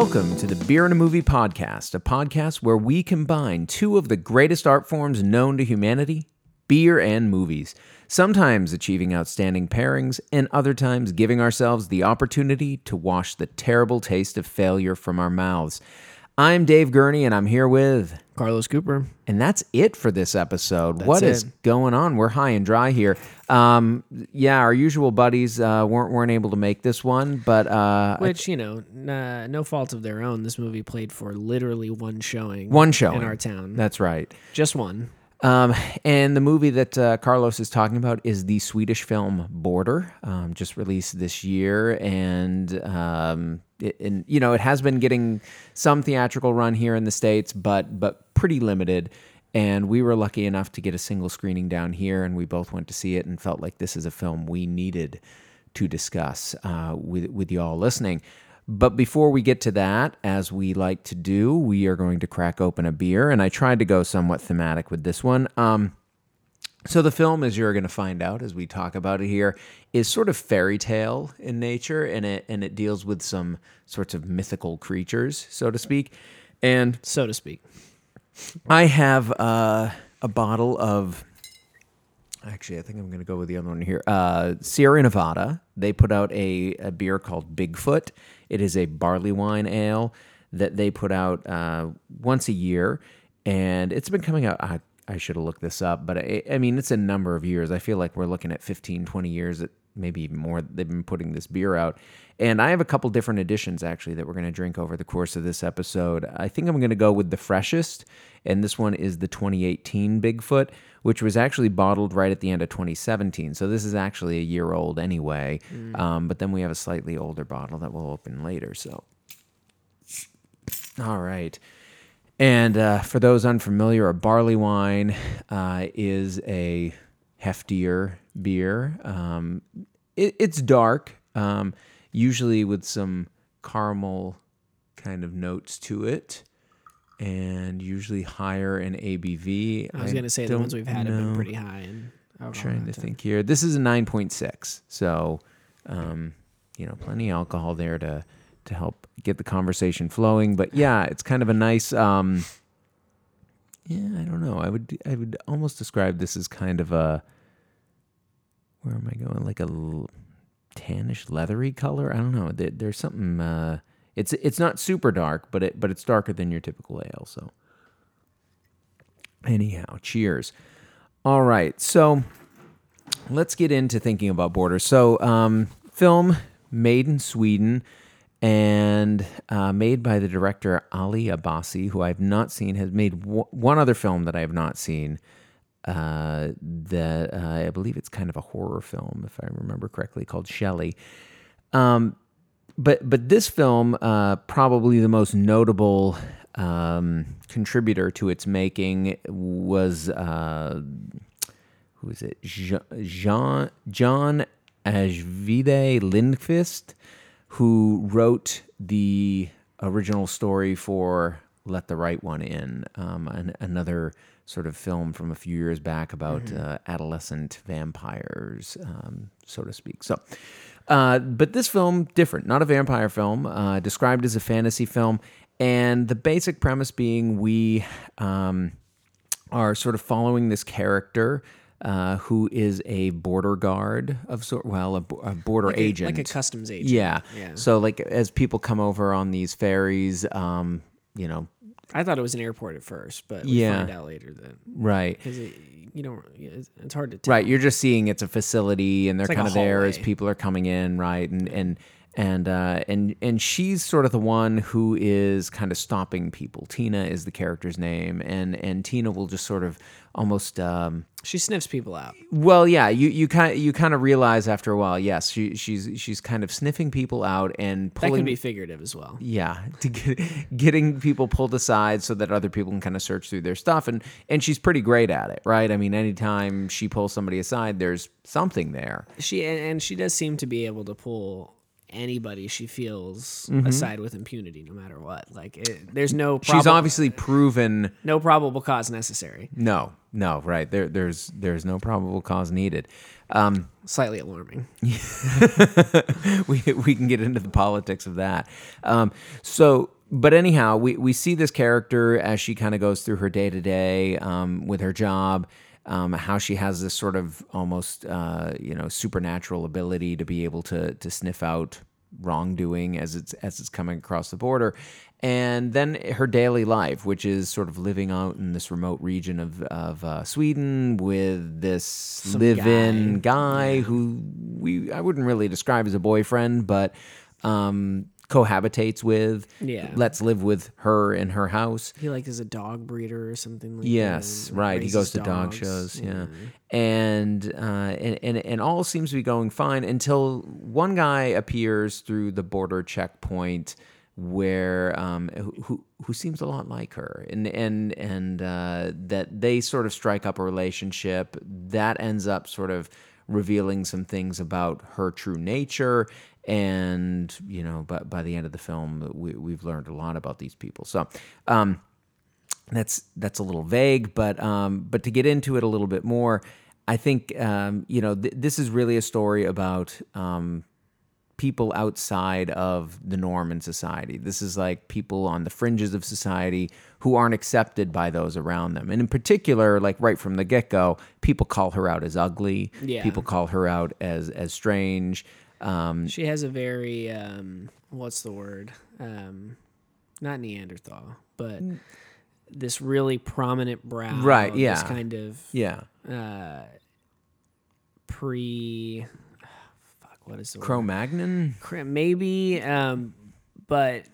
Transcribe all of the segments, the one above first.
Welcome to the Beer and a Movie Podcast, a podcast where we combine two of the greatest art forms known to humanity beer and movies, sometimes achieving outstanding pairings, and other times giving ourselves the opportunity to wash the terrible taste of failure from our mouths. I'm Dave Gurney, and I'm here with. Carlos Cooper. And that's it for this episode. What is it. going on? We're high and dry here. Um, yeah, our usual buddies uh, weren't weren't able to make this one, but uh, Which, you know, n- no fault of their own. This movie played for literally one showing. one show In our town. That's right. Just one. Um, and the movie that uh, Carlos is talking about is the Swedish film Border, um, just released this year, and um, it, and you know it has been getting some theatrical run here in the states, but but pretty limited. And we were lucky enough to get a single screening down here, and we both went to see it and felt like this is a film we needed to discuss uh, with with y'all listening. But before we get to that, as we like to do, we are going to crack open a beer, and I tried to go somewhat thematic with this one. Um, so the film, as you're going to find out as we talk about it here, is sort of fairy tale in nature, and it and it deals with some sorts of mythical creatures, so to speak. And So to speak. I have uh, a bottle of. Actually, I think I'm going to go with the other one here. Uh, Sierra Nevada. They put out a, a beer called Bigfoot. It is a barley wine ale that they put out uh, once a year, and it's been coming out. I, I should have looked this up, but I, I mean, it's a number of years. I feel like we're looking at 15, 20 years, maybe even more. They've been putting this beer out, and I have a couple different editions actually that we're going to drink over the course of this episode. I think I'm going to go with the freshest, and this one is the 2018 Bigfoot, which was actually bottled right at the end of 2017. So this is actually a year old anyway. Um, but then we have a slightly older bottle that we'll open later. So, all right. And uh, for those unfamiliar, a barley wine uh, is a heftier beer. Um, it, it's dark, um, usually with some caramel kind of notes to it, and usually higher in ABV. I was going to say the ones we've had have been pretty high. And I'm trying to think here. This is a 9.6, so um, you know, plenty of alcohol there to to help get the conversation flowing. But yeah, it's kind of a nice. Um, yeah, I don't know. I would I would almost describe this as kind of a. Where am I going? Like a tannish, leathery color. I don't know. There, there's something. Uh, it's it's not super dark, but it but it's darker than your typical ale. So. Anyhow, cheers. All right, so let's get into thinking about borders. So, um, film made in Sweden and uh, made by the director Ali Abbasi, who I've not seen, has made w- one other film that I have not seen. Uh, that uh, I believe it's kind of a horror film, if I remember correctly, called Shelley. Um, but but this film, uh, probably the most notable um, contributor to its making was uh, who is it? Je- Jean John Ajvide Lindqvist, who wrote the original story for Let the Right One In, um, an, another sort of film from a few years back about uh, adolescent vampires, um, so to speak. So, uh, but this film different, not a vampire film, uh, described as a fantasy film, and the basic premise being we. Um, are sort of following this character uh, who is a border guard of sort, well, a, a border like a, agent, like a customs agent. yeah. Yeah. So like as people come over on these ferries, um, you know, I thought it was an airport at first, but we Yeah. find out later that right. because it, you know it's, hard to tell. Right, you're just seeing it's a facility, and they're like kind of there as people are coming in, right? And and and uh, and and she's sort of the one who is kind of stopping people. Tina is the character's name, and and Tina will just sort of almost. Um, She sniffs people out. well, yeah, you you kind you kind of realize after a while, yes, she she's she's kind of sniffing people out and That pulling. can be figurative as well. yeah, to get, getting people pulled aside so that other people can kind of search through their stuff, and and she's pretty great at it, right? I mean, anytime she pulls somebody aside, there's something there. She and, and she does seem to be able to pull anybody she feels aside with impunity, no matter what. Like, it, there's no prob- She's obviously proven no probable cause necessary. no, no, right. There there's there's no probable cause needed. Um, Slightly alarming. we we can get into the politics of that. Um, so, but anyhow, we we see this character as she kind of goes through her day to day with her job. Um, how she has this sort of almost uh, you know supernatural ability to be able to to sniff out wrongdoing as it's as it's coming across the border, and then her daily life, which is sort of living out in this remote region of of uh, Sweden with this live-in guy, who we I wouldn't really describe as a boyfriend, but um, cohabitates with. Yeah. let's live with her in her house. He like is a dog breeder or something like Yes, that. Yes, right. He goes to dog shows, yeah, and, uh, and and and all seems to be going fine until one guy appears through the border checkpoint where um, who- who who seems a lot like her, and and and uh, that they sort of strike up a relationship that ends up sort of revealing some things about her true nature and you know but by the end of the film we, we've learned a lot about these people so um, that's that's a little vague, but um, but to get into it a little bit more, I think um, you know th- this is really a story about um, people outside of the norm in society. This is like people on the fringes of society who aren't accepted by those around them, and in particular, like right from the get go, people call her out as ugly. Yeah. People call her out as as strange. Um, She has a very um, what's the word? Um, not Neanderthal, but this really prominent brow. Right, This yeah. kind of yeah, uh, pre. Fuck. What is the word? Cro-Magnon. Cra- maybe um but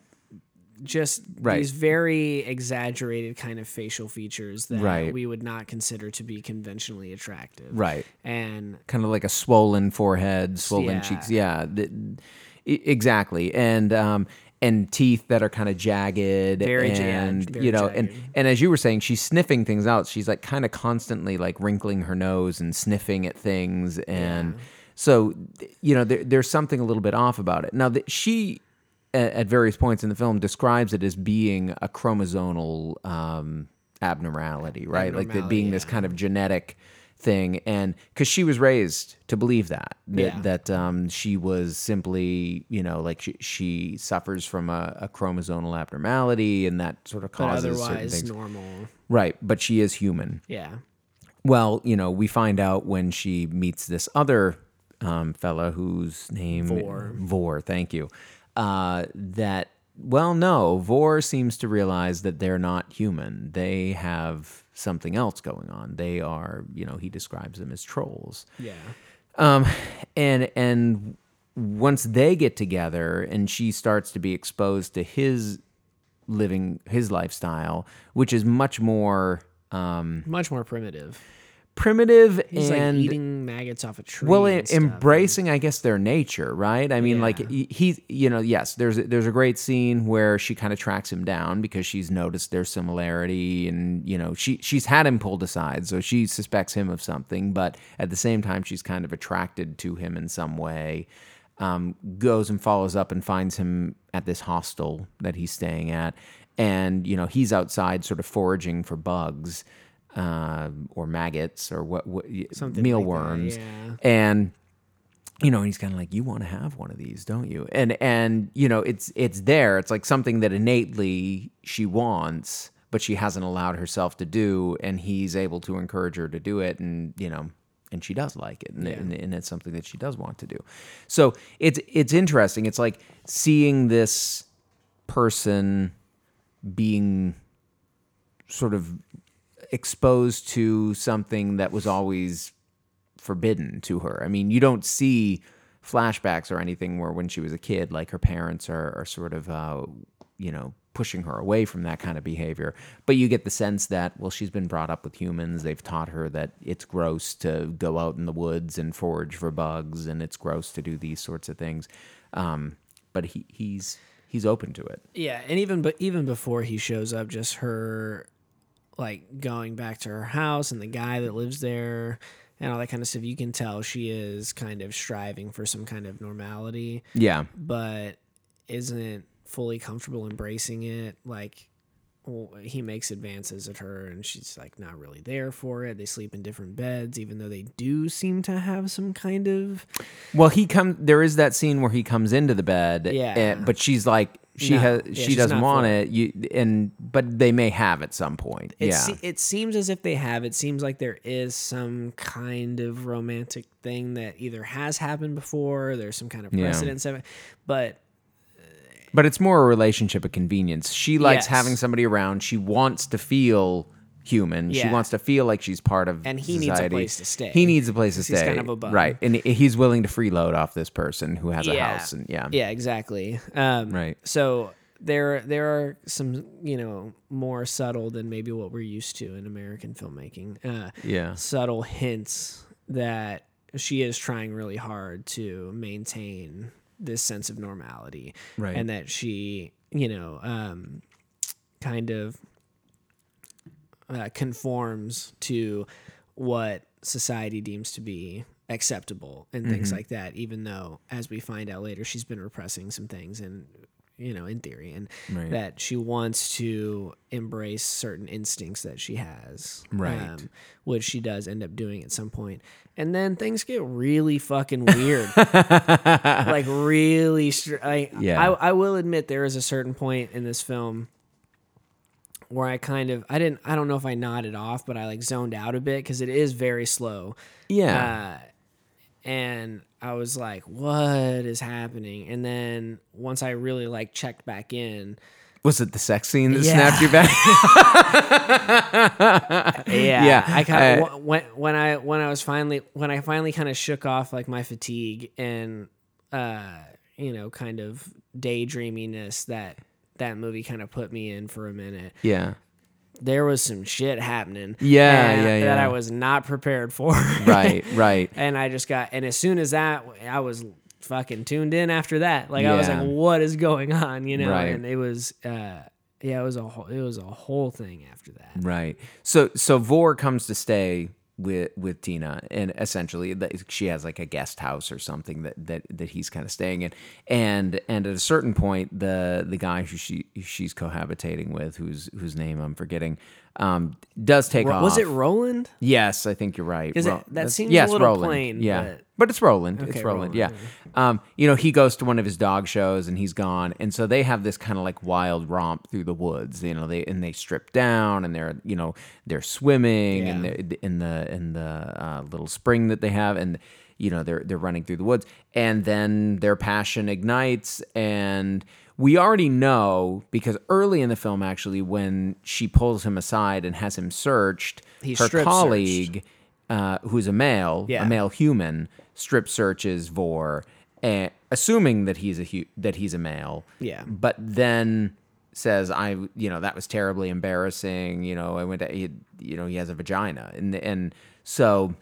just Right. these very exaggerated kind of facial features that Right. we would not consider to be conventionally attractive Right. and kind of like a swollen forehead, swollen Yeah. cheeks. Yeah, exactly. And um, and teeth that are kind of jagged. Very and very you know, and jagged. and as you were saying, she's sniffing things out. She's like kind of constantly like wrinkling her nose and sniffing at things, and so you know, there, there's something a little bit off about it. Now, that she at, at various points in the film describes it as being a chromosomal um, abnormality, right? like that Abnormality, being this kind of genetic thing. And because she was raised to believe that that, Yeah. that um, she was simply you know like she, she suffers from a, a chromosomal abnormality and that sort of but causes certain otherwise things. normal. Right. But she is human. Yeah. Well you know we find out when she meets this other um, fella whose name Vore. Vore, thank you uh, that well no Vore seems to realize that they're not human. They have something else going on. They are you know he describes them as trolls. Yeah. Um, and and once they get together and she starts to be exposed to his living his lifestyle, which is much more um, much more primitive primitive he's and like eating maggots off a tree well, and em- stuff. embracing, I guess, their nature, right? I mean, like Yeah. he, he, you know, yes, there's a, there's a great scene where she kind of tracks him down because she's noticed their similarity, and you know, she she's had him pulled aside, so she suspects him of something, but at the same time, she's kind of attracted to him in some way. Um, goes and follows up and finds him at this hostel that he's staying at, and you know, he's outside, sort of foraging for bugs. Uh, or maggots, or what? what Something like mealworms, yeah. and you know, and he's kind of like, "You want to have one of these, don't you?" And and you know, it's it's there. It's like something that innately she wants, but she hasn't allowed herself to do, and he's able to encourage her to do it, and you know, and she does like it, and, Yeah. and, and it's something that she does want to do. So it's it's interesting. It's like seeing this person being sort of exposed to something that was always forbidden to her. I mean, you don't see flashbacks or anything where when she was a kid, like her parents are, are sort of, uh, you know, pushing her away from that kind of behavior. But you get the sense that, well, she's been brought up with humans. They've taught her that it's gross to go out in the woods and forage for bugs, and it's gross to do these sorts of things. Um, but he, he's he's open to it. Yeah, and even but even before he shows up, just her like going back to her house and the guy that lives there and all that kind of stuff. You can tell she is kind of striving for some kind of normality, Yeah. but isn't fully comfortable embracing it. Like well, he makes advances at her, and she's like not really there for it. They sleep in different beds, even though they do seem to have some kind of Well, he come. There is that scene where he comes into the bed. Yeah. eh, but she's like, she No, has, yeah, she doesn't want it. You and but they may have at some point. It, yeah. se- it seems as if they have. It seems like there is some kind of romantic thing that either has happened before, or there's some kind of Yeah. precedence of it. But But it's more a relationship of convenience. She likes Yes. having somebody around. She wants to feel human. She wants to feel like she's part of And he needs a place to stay. He needs a place to he's stay. kind of a bum. right, and he's willing to freeload off this person who has a house. And yeah, yeah, exactly. Um, Right. So there there are some you know more subtle than maybe what we're used to in American filmmaking. Uh, yeah, subtle hints that she is trying really hard to maintain this sense of normality Right. and that she you know um, kind of uh, conforms to what society deems to be acceptable and things Mm-hmm. like that even though as we find out later she's been repressing some things and you know in theory and Right. that she wants to embrace certain instincts that she has um, Right. which she does end up doing at some point and then things get really fucking weird like really str- I, Yeah. I I will admit there is a certain point in this film where I kind of I didn't I don't know if I nodded off but I like zoned out a bit because it is very slow yeah. uh, and I was like what is happening and then once I really like checked back in Was it the sex scene that Yeah. snapped you back? yeah, Yeah, I kind uh, of when when I when I was finally when I finally kind of shook off like my fatigue and uh you know kind of daydreaminess that that movie kind of put me in for a minute. yeah. There was some shit happening. Yeah, and- yeah, That. I was not prepared for. Right, right. and I just got and as soon as that I was fucking tuned in after that. Like I was like what is going on, you know? Right. And it was uh yeah, it was a whole it was a whole thing after that. Right. So so Vore comes to stay with with Tina, and essentially that- she has like a guest house or something that that that he's kind of staying in, and and at a certain point, the the guy who she she's cohabitating with, whose whose name I'm forgetting, um, does take Ro- off. Was it Roland? Yes, I think you're right. Is it- that seems a little Roland. plain, Yeah, but- but it's Roland. it's Roland. Roland, Yeah. Um, you know, he goes to one of his dog shows and he's gone, and so they have this kind of like wild romp through the woods. You know, they and they strip down and they're you know they're swimming and they're in the in the uh, little spring that they have and. You know they're they're running through the woods, and then their passion ignites, and we already know because early in the film, actually, when she pulls him aside and has him searched, He's her strip colleague, uh, who's a male, Yeah. a male human, strip searches Vore, assuming that he's a hu- that he's a male. Yeah. But then says, "I, you know, that was terribly embarrassing. You know, I went to, he, you know, he has a vagina, and and so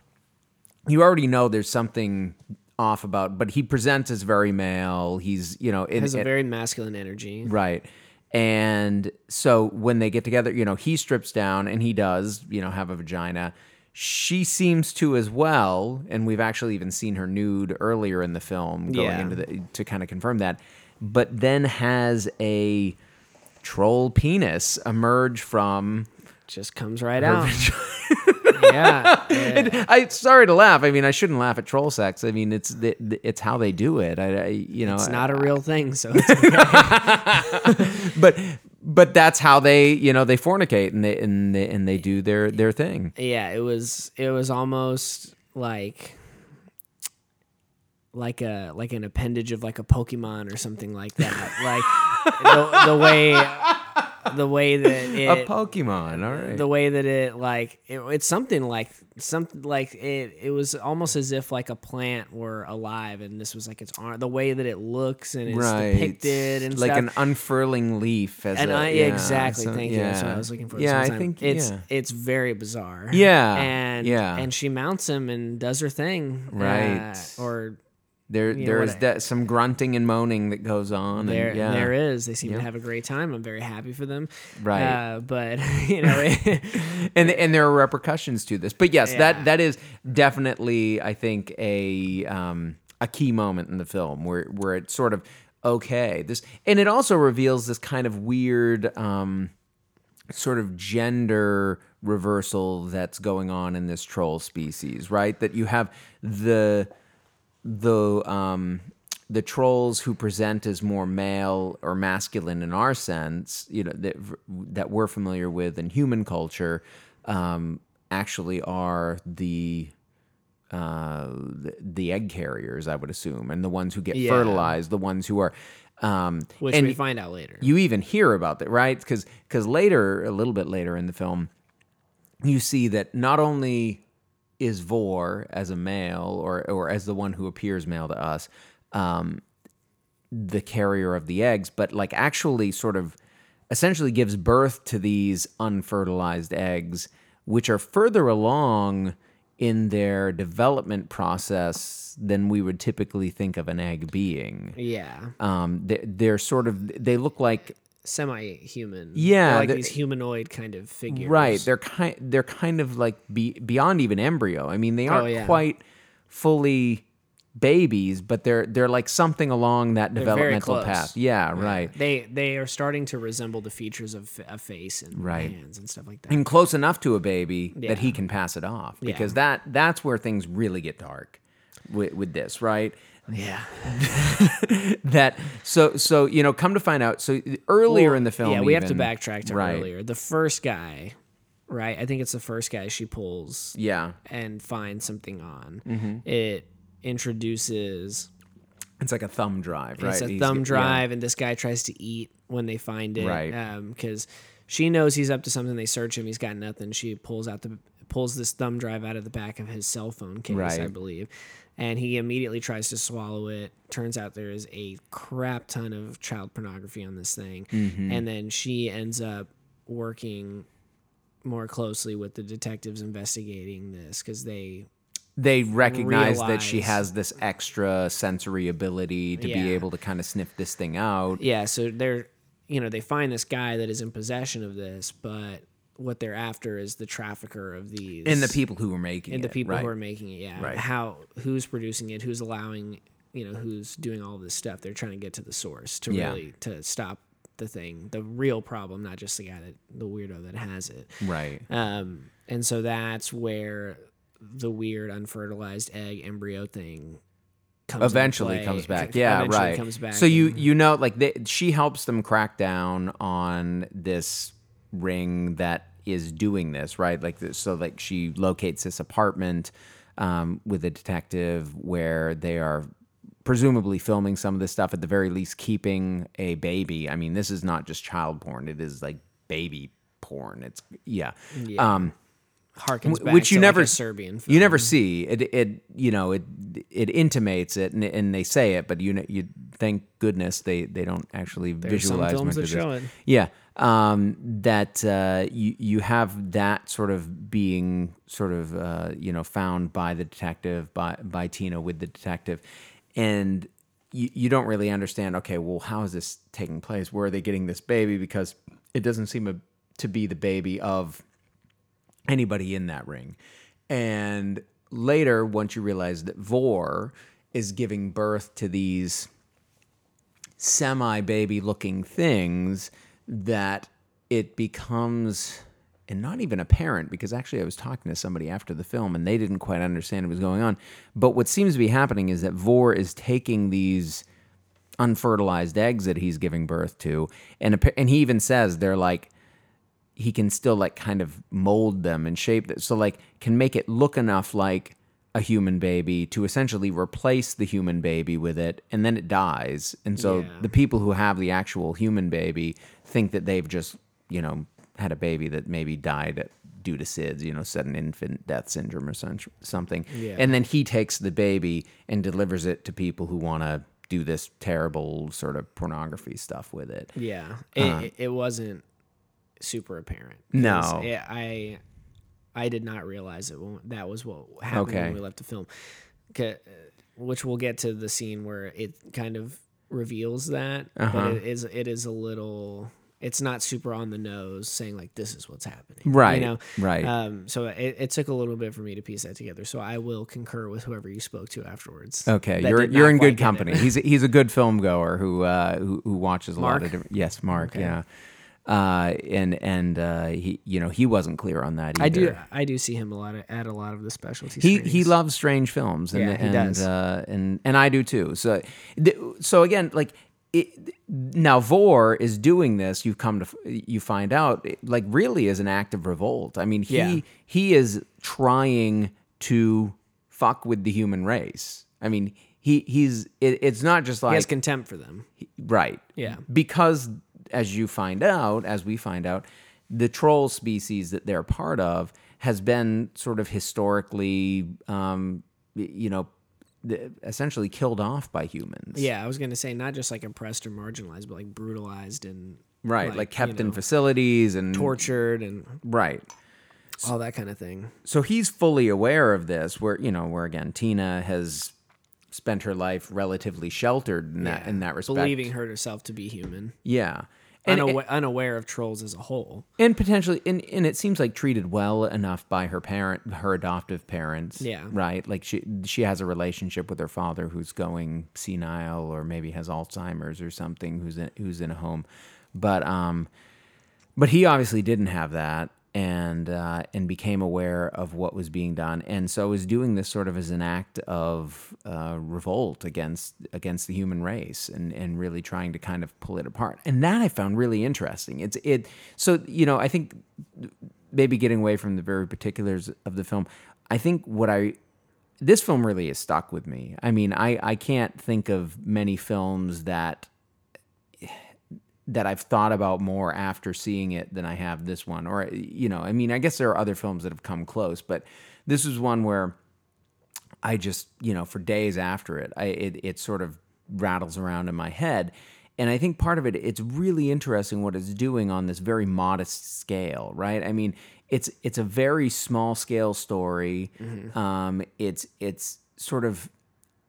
you already know there's something off about. But he presents as very male. He's, you know, in, has a in- very masculine energy. Right. And so when they get together, you know, he strips down and he does, you know, have a vagina. She seems to as well, and we've actually even seen her nude earlier in the film going Yeah. into the to kind of confirm that. But then has a troll penis emerge from Just comes right out. yeah. yeah. I sorry to laugh. I mean, I shouldn't laugh at troll sex. I mean, it's it's how they do it. I, I you know, It's not a real thing, so it's okay. but but that's how they you know they fornicate and they and they, and they do their their thing. yeah, it was it was almost like like a like an appendage of like a Pokemon or something like that. like the, the way the way that A Pokemon, all right. the way that it like it, it's something like something like it it was almost as if like a plant were alive and this was like its arm the way that it looks and it's right, depicted and like stuff. an unfurling leaf. As and a, I yeah, exactly so- thank you. That's what I was looking for. Yeah, I think it's yeah. it's very bizarre. Yeah, and yeah. and she mounts him and does her thing, Right. uh, or There, know, there is that some grunting and moaning that goes on. and There, yeah. there is. They seem Yeah. to have a great time. I'm very happy for them. Right. Uh, but you know, and and there are repercussions to this. But yes, Yeah. that that is definitely I think a um, a key moment in the film where where it's sort of okay this and it also reveals this kind of weird um, sort of gender reversal that's going on in this troll species, right? That you have the the um the trolls who present as more male or masculine in our sense, you know, that that we're familiar with in human culture, um, actually are the uh, the, the egg carriers, I would assume, and the ones who get Yeah. fertilized, the ones who are. Um, which and we find out later. you even hear about that, right? Because because later, a little bit later in the film, you see that not only is Vore as a male or or as the one who appears male to us, um, the carrier of the eggs, but like actually sort of essentially gives birth to these unfertilized eggs, which are further along in their development process than we would typically think of an egg being. yeah, Um, they, they're sort of they look like semi-human. Yeah, They're like the- these humanoid kind of figures. Right. They're kind they're kind of like be, beyond even embryo. I mean, they oh, aren't Oh, yeah. quite fully babies, but they're they're like something along that They're developmental path. Yeah, right. They they are starting to resemble the features of a face and Right. hands and stuff like that. And close enough to a baby Yeah. that he can pass it off Yeah. because that that's where things really get dark with, with this, right? Yeah. That so so you know, come to find out, so earlier Well, in the film, Yeah, we have to backtrack to right. earlier. The first guy, right? I think it's the first guy she pulls Yeah, and finds something on. Mm-hmm. It introduces it's like a thumb drive, right? it's a He's thumb get- yeah. drive, and this guy tries to eat when they find it, Right. Because she knows he's up to something. They search him. He's got nothing. She pulls out the pulls this thumb drive out of the back of his cell phone case, I believe, and he immediately tries to swallow it. Turns out there is a crap ton of child pornography on this thing, Mm-hmm. and then she ends up working more closely with the detectives investigating this because they they recognize that she has this extra sensory ability to be able to kind of sniff this thing out. Yeah, so they're you know, they find this guy that is in possession of this, but what they're after is the trafficker of these And the people who are making it, and the people right? who are making it, yeah. Right. How who's producing it, who's allowing you know, who's doing all this stuff. They're trying to get to the source to Yeah. really to stop the thing, the real problem, not just the guy that the weirdo that has it. right. Um, and so that's where the weird unfertilized egg embryo thing comes eventually comes back. Yeah, eventually right. Comes back. So you you know like they, she helps them crack down on this ring that is doing this, right? Like so like she locates this apartment um, with a detective where they are presumably filming some of this stuff at the very least keeping a baby. I mean, this is not just child porn, it is like baby porn. It's yeah. Yeah. Um harkens back which you never like Serbian film. you never see it. It you know it it intimates it and, and they say it, but you know you thank goodness they they don't actually There's some visualize films much that show it. Yeah, um, that uh, you you have that sort of being sort of uh, you know found by the detective by by Tina with the detective, and you you don't really understand. Okay, well, how is this taking place? Where are they getting this baby? Because it doesn't seem a, to be the baby of anybody in that ring. And later, once you realize that Vore is giving birth to these semi baby looking things, that it becomes, and not even apparent, because actually I was talking to somebody after the film and they didn't quite understand what was going on. But what seems to be happening is that Vore is taking these unfertilized eggs that he's giving birth to, and, and he even says they're like, he can still like kind of mold them and shape it so like can make it look enough like a human baby to essentially replace the human baby with it and then it dies and so Yeah. the people who have the actual human baby think that they've just you know had a baby that maybe died due to SIDS, you know, sudden infant death syndrome or something. Yeah. And then he takes the baby and delivers it to people who want to do this terrible sort of pornography stuff with it. Yeah, uh, it, it, it wasn't super apparent. It- I I did not realize it when that was what happened Okay. when we left the film. uh, which we'll get to the scene where it kind of reveals that, Uh-huh. but it is it is a little. It's not super on the nose, saying like this is what's happening, Right, You know, right. Um, so it, it took a little bit for me to piece that together. So I will concur with whoever you spoke to afterwards. Okay, you're you're in good company. He's a, he's a good film goer who uh, who, who watches a lot of different. Yes, Mark. Yeah, uh, and and uh, he you know he wasn't clear on that. Either. I do I do see him a lot of, at a lot of the specialty. He he loves strange films, and Yeah, he and, does. Uh, and and I do too. So so again, like it, now, Vore is doing this. You come to you find out like really is an act of revolt. I mean, he Yeah. he is trying to fuck with the human race. I mean, he he's it, it's not just like he has contempt for them. Right. Yeah. Because as you find out, as we find out, the troll species that they're part of has been sort of historically, um, you know, essentially killed off by humans. Yeah, I was gonna say not just like oppressed or marginalized, but like brutalized and Right. Like, you kept in know, facilities and tortured and Right. all that kind of thing. So he's fully aware of this. Where you know, where again, Tina has spent her life relatively sheltered in that in that respect. believing her herself to be human, Yeah. And, Unawa- unaware of trolls as a whole. and potentially and, and it seems like treated well enough by her parent her adoptive parents Yeah. right like she she has a relationship with her father who's going senile or maybe has alzheimer's or something who's in, who's in a home but um but he obviously didn't have that and uh, and became aware of what was being done. And so I was doing this sort of as an act of uh, revolt against against the human race and and really trying to kind of pull it apart. And that I found really interesting. It's it so you know I think maybe getting away from the very particulars of the film I think what I this film really is stuck with me. I mean I I can't think of many films that that I've thought about more after seeing it than I have this one. Or, you know, I mean, I guess there are other films that have come close, but this is one where I just, you know, for days after it, I it, it sort of rattles around in my head. And I think part of it, it's really interesting what it's doing on this very modest scale, right? I mean, it's it's a very small scale story. Um, it's it's sort of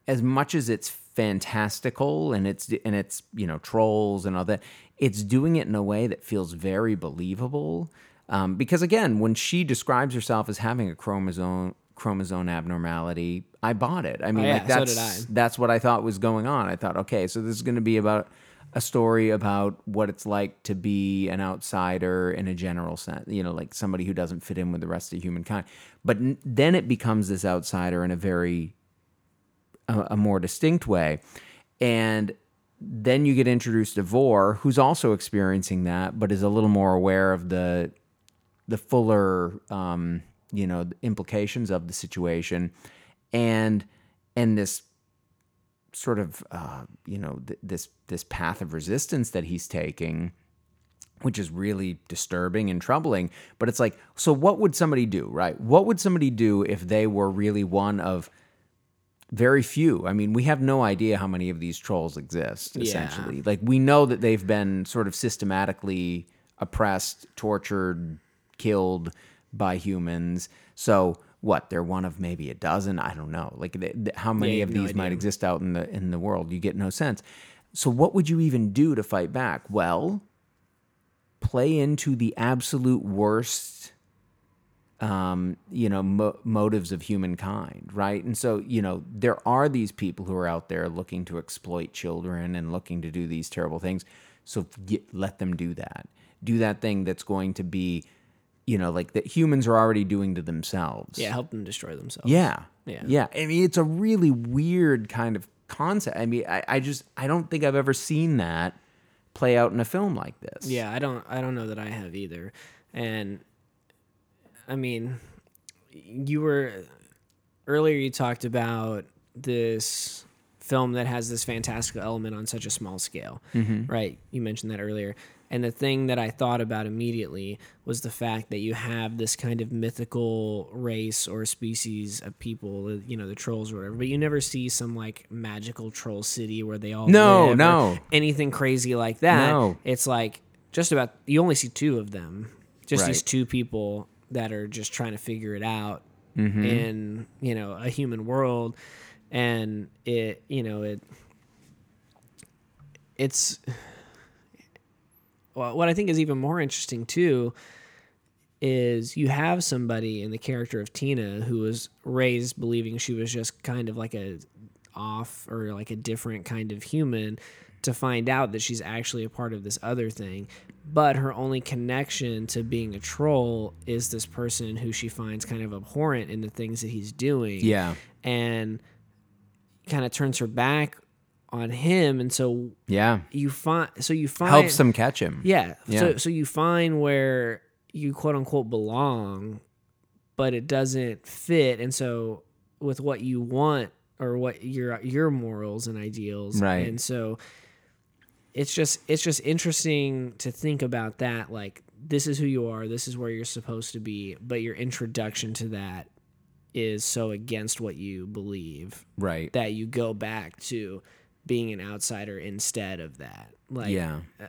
as much as it's fantastical and it's and it's you know trolls and all that it's doing it in a way that feels very believable um, because again when she describes herself as having a chromosome chromosome abnormality i bought it i mean Oh, yeah, like so that's I. that's what i thought was going on i thought okay so this is going to be about a story about what it's like to be an outsider in a general sense you know like somebody who doesn't fit in with the rest of humankind but n- then it becomes this outsider in a very a, a more distinct way. And then you get introduced to Vore, who's also experiencing that, but is a little more aware of the the fuller, um, you know, implications of the situation, and and this sort of, uh, you know, th- this this path of resistance that he's taking which is really disturbing and troubling. But it's like, so what would somebody do, right? What would somebody do if they were really one of very few? I mean, we have no idea how many of these trolls exist, Yeah. essentially. Like, we know that they've been sort of systematically oppressed, tortured, killed by humans. So, what? They're one of maybe a dozen. I don't know. Like, th- th- how many you of no these might exist out in the in the world? You get no sense. So, what would you even do to fight back? Well, play into the absolute worst um, you know mo- motives of humankind right and so you know there are these people who are out there looking to exploit children and looking to do these terrible things so get, let them do that do that thing that's going to be you know like that humans are already doing to themselves Yeah, help them destroy themselves. yeah. Yeah. Yeah. I mean, it's a really weird kind of concept. I mean, I, I just, I don't think I've ever seen that play out in a film like this. Yeah, I don't I don't know that I have either. And I mean, you were earlier you talked about this film that has this fantastical element on such a small scale. Mm-hmm. Right? You mentioned that earlier. And the thing that I thought about immediately was the fact that you have this kind of mythical race or species of people, you know, the trolls or whatever, but you never see some like magical troll city where they all No, live no. anything crazy like that. No. It's like just about you only see two of them. Just these two people that are just trying to figure it out Mm-hmm. in, you know, a human world. and it you know it it's well, what I think is even more interesting too is you have somebody in the character of Tina who was raised believing she was just kind of like a off or like a different kind of human to find out that she's actually a part of this other thing. But her only connection to being a troll is this person who she finds kind of abhorrent in the things that he's doing. Yeah. And kind of turns her back on him and so Yeah. you find so you find Helps them catch him. yeah. Yeah. So so you find where you quote unquote belong, but it doesn't fit. And so with what you want or what your your morals and ideals. Right. And so it's just it's just interesting to think about that. Like this is who you are, this is where you're supposed to be, but your introduction to that is so against what you believe Right. that you go back to being an outsider instead of that. Like yeah. Uh,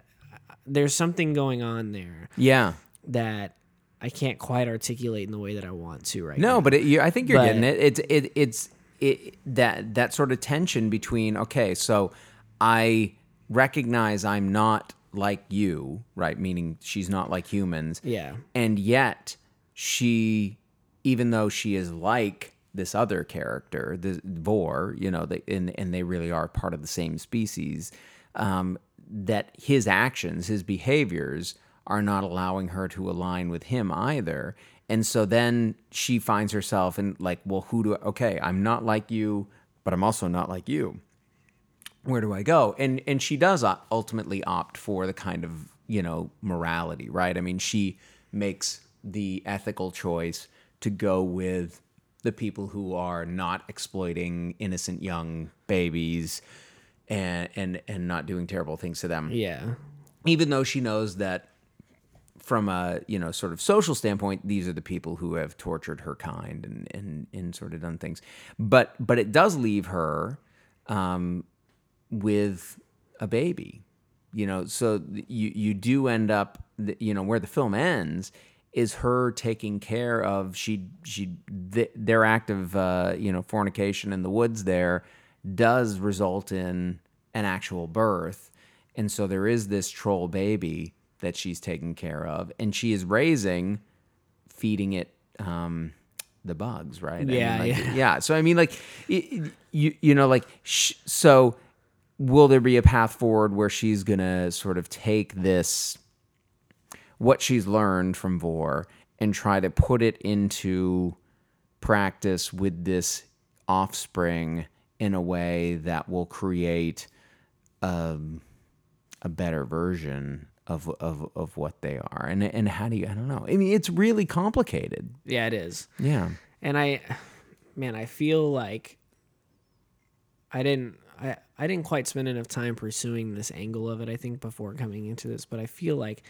there's something going on there Yeah. that I can't quite articulate in the way that I want to right now. No, but it, you, I think you're But- getting it. It's it, it's it, that that sort of tension between okay, so I recognize I'm not like you, right? Meaning she's not like humans, Yeah. and yet she, even though she is like this other character, the Vore, you know, they, and and they really are part of the same species. Um, that his actions, his behaviors, are not allowing her to align with him either. And so then she finds herself in like, well, who do? I, okay, I'm not like you, but I'm also not like you where do I go? And and she does ultimately opt for the kind of you know morality, right? I mean, she makes the ethical choice to go with the people who are not exploiting innocent young babies and and and not doing terrible things to them Yeah. even though she knows that from a you know sort of social standpoint these are the people who have tortured her kind and and, and sort of done things but but it does leave her um, with a baby you know? So you you do end up you know where the film ends is her taking care of she she th- their act of uh, you know fornication in the woods there does result in an actual birth. And so there is this troll baby that she's taking care of and she is raising feeding it um the bugs right? I mean, Yeah, like, yeah. yeah. So i mean like you you know like sh- so will there be a path forward where she's gonna sort of take this what she's learned from vore and try to put it into practice with this offspring in a way that will create um, a better version of, of of what they are? And and how do you I don't know. I mean it's really complicated. Yeah, it is. yeah. And I man, I feel like I didn't I, I didn't quite spend enough time pursuing this angle of it, I think, before coming into this, but I feel like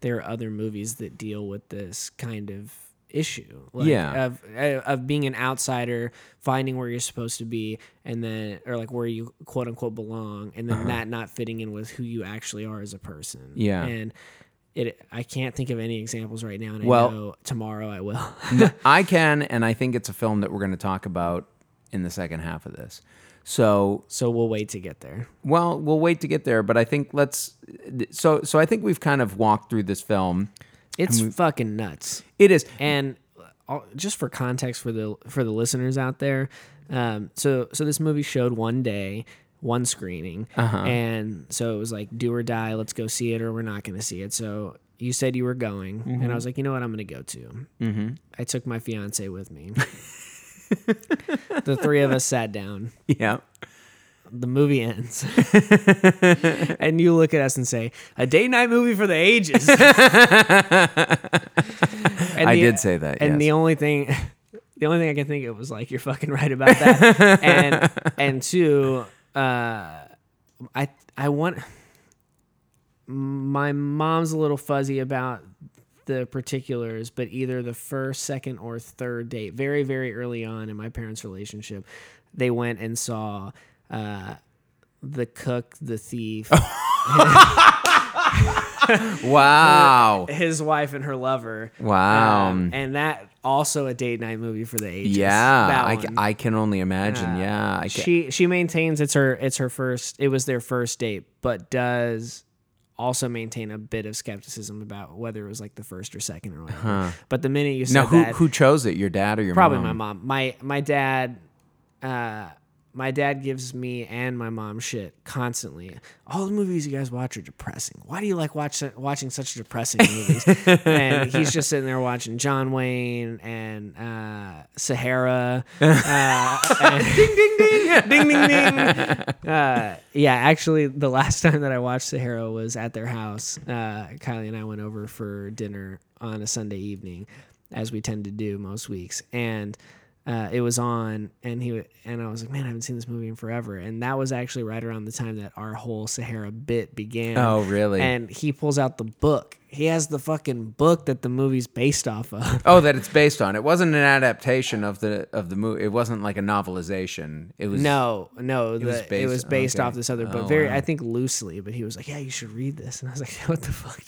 there are other movies that deal with this kind of issue. Like Yeah. Of of being an outsider, finding where you're supposed to be, and then or like where you quote unquote belong, and then that not fitting in with who you actually are as a person. Uh-huh. Yeah. And it I can't think of any examples right now, and Well- I know tomorrow I will. I can and I think it's a film that we're going to talk about in the second half of this so so we'll wait to get there. Well, we'll wait to get there, but I think let's. So, so I think we've kind of walked through this film. It's fucking nuts. It is. And uh, just for context for the for the listeners out there, um, so so this movie showed one day, one screening, and so it was like do or die. Let's go see it, or we're not going to see it. So you said you were going, and I was like, you know what, I'm going to go too. Mm-hmm. I took my fiance with me. the three of us sat down. Yeah. The movie ends, and you look at us and say, "A day night movie for the ages." And I the- did say that. and yes. the only thing the only thing I can think of was like you're fucking right about that. and and two, uh I I want my mom's a little fuzzy about the particulars, but either the first, second, or third date, very, very early on in my parents' relationship, they went and saw uh, the cook, the thief. wow. his wife and her lover. Wow. Um, and that also a date night movie for the ages. Yeah, that I, one. I can only imagine. Uh, yeah, I ca- she she maintains it's her it's her first it was their first date, but does also maintain a bit of skepticism about whether it was like the first or second or whatever. But the minute you said now who that, who chose it? Your dad or your probably mom? my mom. My my dad uh my dad gives me and my mom shit constantly. All the movies you guys watch are depressing. Why do you like watch, watching such depressing movies? and he's just sitting there watching John Wayne and uh, Sahara. Uh, and- ding ding ding. Ding, ding, ding. Uh, yeah, actually, the last time that I watched Sahara was at their house. Uh, Kylie and I went over for dinner on a Sunday evening, as we tend to do most weeks, and. Uh, it was on, and he and I was like, man, I haven't seen this movie in forever, and that was actually right around the time that our whole Sahara bit began. Oh, really? And he pulls out the book. He has the fucking book that the movie's based off of. Oh, that it's based on. It wasn't an adaptation of the of the movie. It wasn't like a novelization. It was No, no, was the, it based- was based okay. off this other book, Oh, very, wow. I think, loosely. But he was like, "Yeah, you should read this," and I was like, "What the fuck?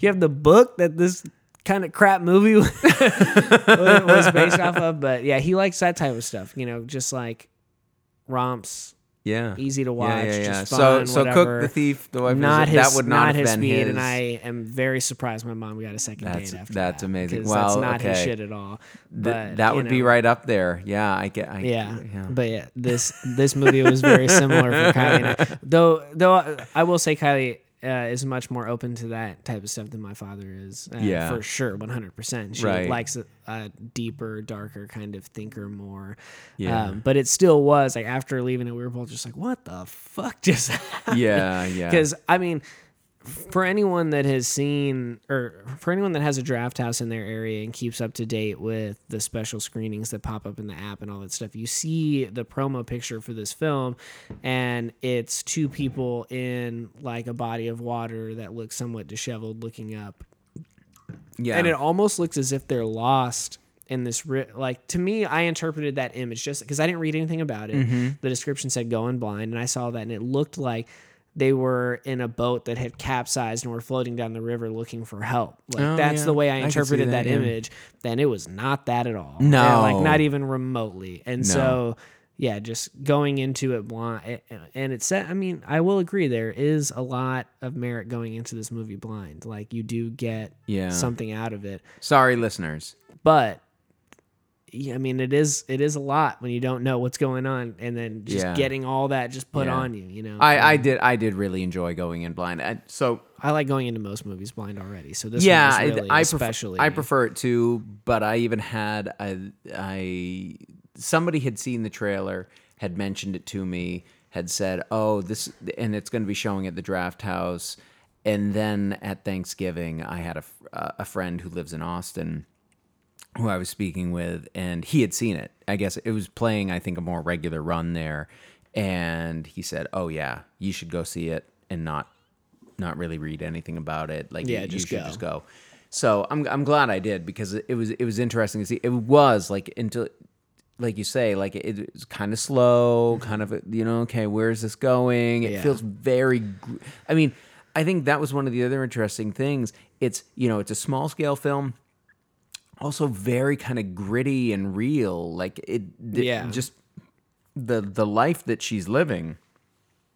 You have the book that this kind of crap movie was based off of?" But yeah, he likes that type of stuff. You know, just like romps, yeah easy to watch, yeah, yeah. just so fun, so whatever. cook the thief. The wife. Not his, that would not, his have been speed, his. and I am very surprised my mom got a second That's- date after that's that, amazing. 'cause that's not his shit at all. th- But that you would be right up there. Yeah, I get. I, Yeah. yeah. But yeah, this this movie was very similar for Kylie. And I. Though though I will say Kylie uh, is much more open to that type of stuff than my father is. Uh, Yeah. for sure, one hundred percent. She Right. likes a, a deeper, darker kind of thinker more. Yeah. Um, but it still was like after leaving it, we were both just like, "What the fuck just?" yeah, yeah. Because I mean, for anyone that has seen, or for anyone that has a Drafthouse in their area and keeps up to date with the special screenings that pop up in the app and all that stuff, you see the promo picture for this film, and it's two people in like a body of water that looks somewhat disheveled, looking up, yeah. and it almost looks as if they're lost in this ri- like to me i interpreted that image just because i didn't read anything about it Mm-hmm. the description said going blind and i saw that and it looked like they were in a boat that had capsized and were floating down the river looking for help like Oh, that's yeah. the way i I interpreted that, that, yeah. image then it was not that at all No. Like not even remotely and so yeah just going into it blind and it said i mean i will agree there is a lot of merit going into this movie blind like you do get Yeah. something out of it Sorry, listeners. but I mean, it is it is a lot when you don't know what's going on, and then just Yeah. getting all that just put Yeah. on you. You know, I, I did I did really enjoy going in blind. I, so I like going into most movies blind already. So this yeah, I- really I, prefer, especially. I prefer it too. But I even had I, I somebody had seen the trailer, had mentioned it to me, had said, "Oh, this," and it's going to be showing at the Drafthouse. And then at Thanksgiving, I had a a friend who lives in Austin who I was speaking with, and he had seen it. I guess it was playing, I think, a more regular run there, and he said, "Oh yeah, you should go see it and not not really read anything about it. Like, Yeah, you, just you should go." just go." So I'm I'm glad I did because it was it was interesting to see. It was like until. Like you say, like it, it's kind of slow, mm-hmm. kind of you know. Okay, where's this going? It Yeah. feels very. I mean, I think that was one of the other interesting things. It's you know, it's a small scale film, also very kind of gritty and real. Like it, Yeah. just the the life that she's living,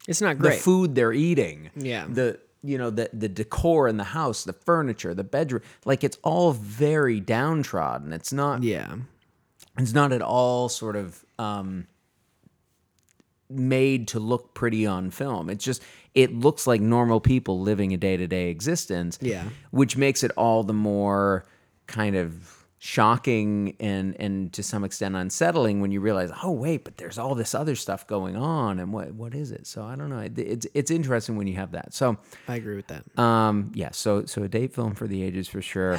it's not great. the food they're eating, Yeah. the you know the the decor in the house, the furniture, the bedroom, like it's all very downtrodden. It's not yeah, it's not at all sort of um, made to look pretty on film. It's just it looks like normal people living a day to day existence. Yeah. which makes it all the more kind of shocking and and to some extent unsettling when you realize oh wait but there's all this other stuff going on and what what is it so i don't know It- it's it's interesting when you have that so I agree with that. um yeah so so a date film for the ages for sure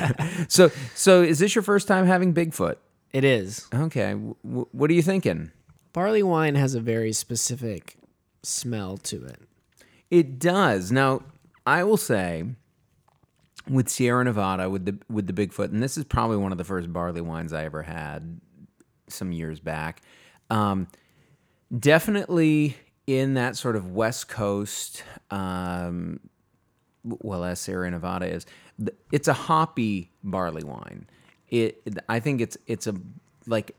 so so is this your first time having bigfoot It is. Okay, w- what are you thinking? Barley wine has a very specific smell to it. It does. Now, I will say, with Sierra Nevada, with the with the Bigfoot, and this is probably one of the first barley wines I ever had some years back. Um, definitely in that sort of West Coast, um, well as Sierra Nevada is, it's a hoppy barley wine. It, I think it's it's a like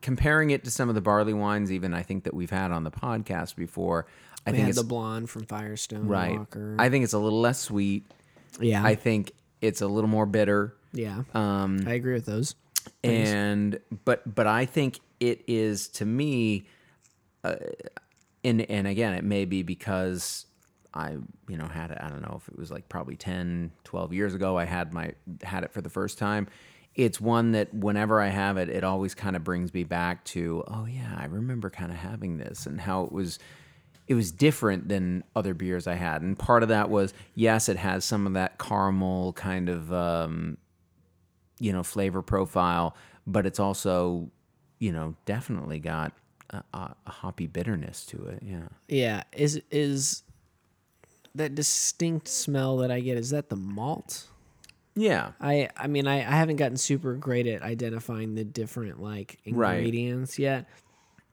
comparing it to some of the barley wines, even I think that we've had on the podcast before. I We think it's the blonde from Firestone right. Walker. I think it's a little less sweet. Yeah, I think it's a little more bitter. yeah, Um, I agree with those. and but but I think it is to me, uh, and and again, it may be because I you know had it. I don't know if it was like probably 10, 12 years ago. I had my had it for the first time. It's one that whenever I have it, it always kind of brings me back to oh yeah, I remember kind of having this and how it was. It was different than other beers I had, and part of that was yes, it has some of that caramel kind of um, you know flavor profile, but it's also you know definitely got a, a, hoppy bitterness to it. Yeah. Yeah, is is that distinct smell that I get? Is that the malt? Yeah. I I mean I, I haven't gotten super great at identifying the different like Right. ingredients yet,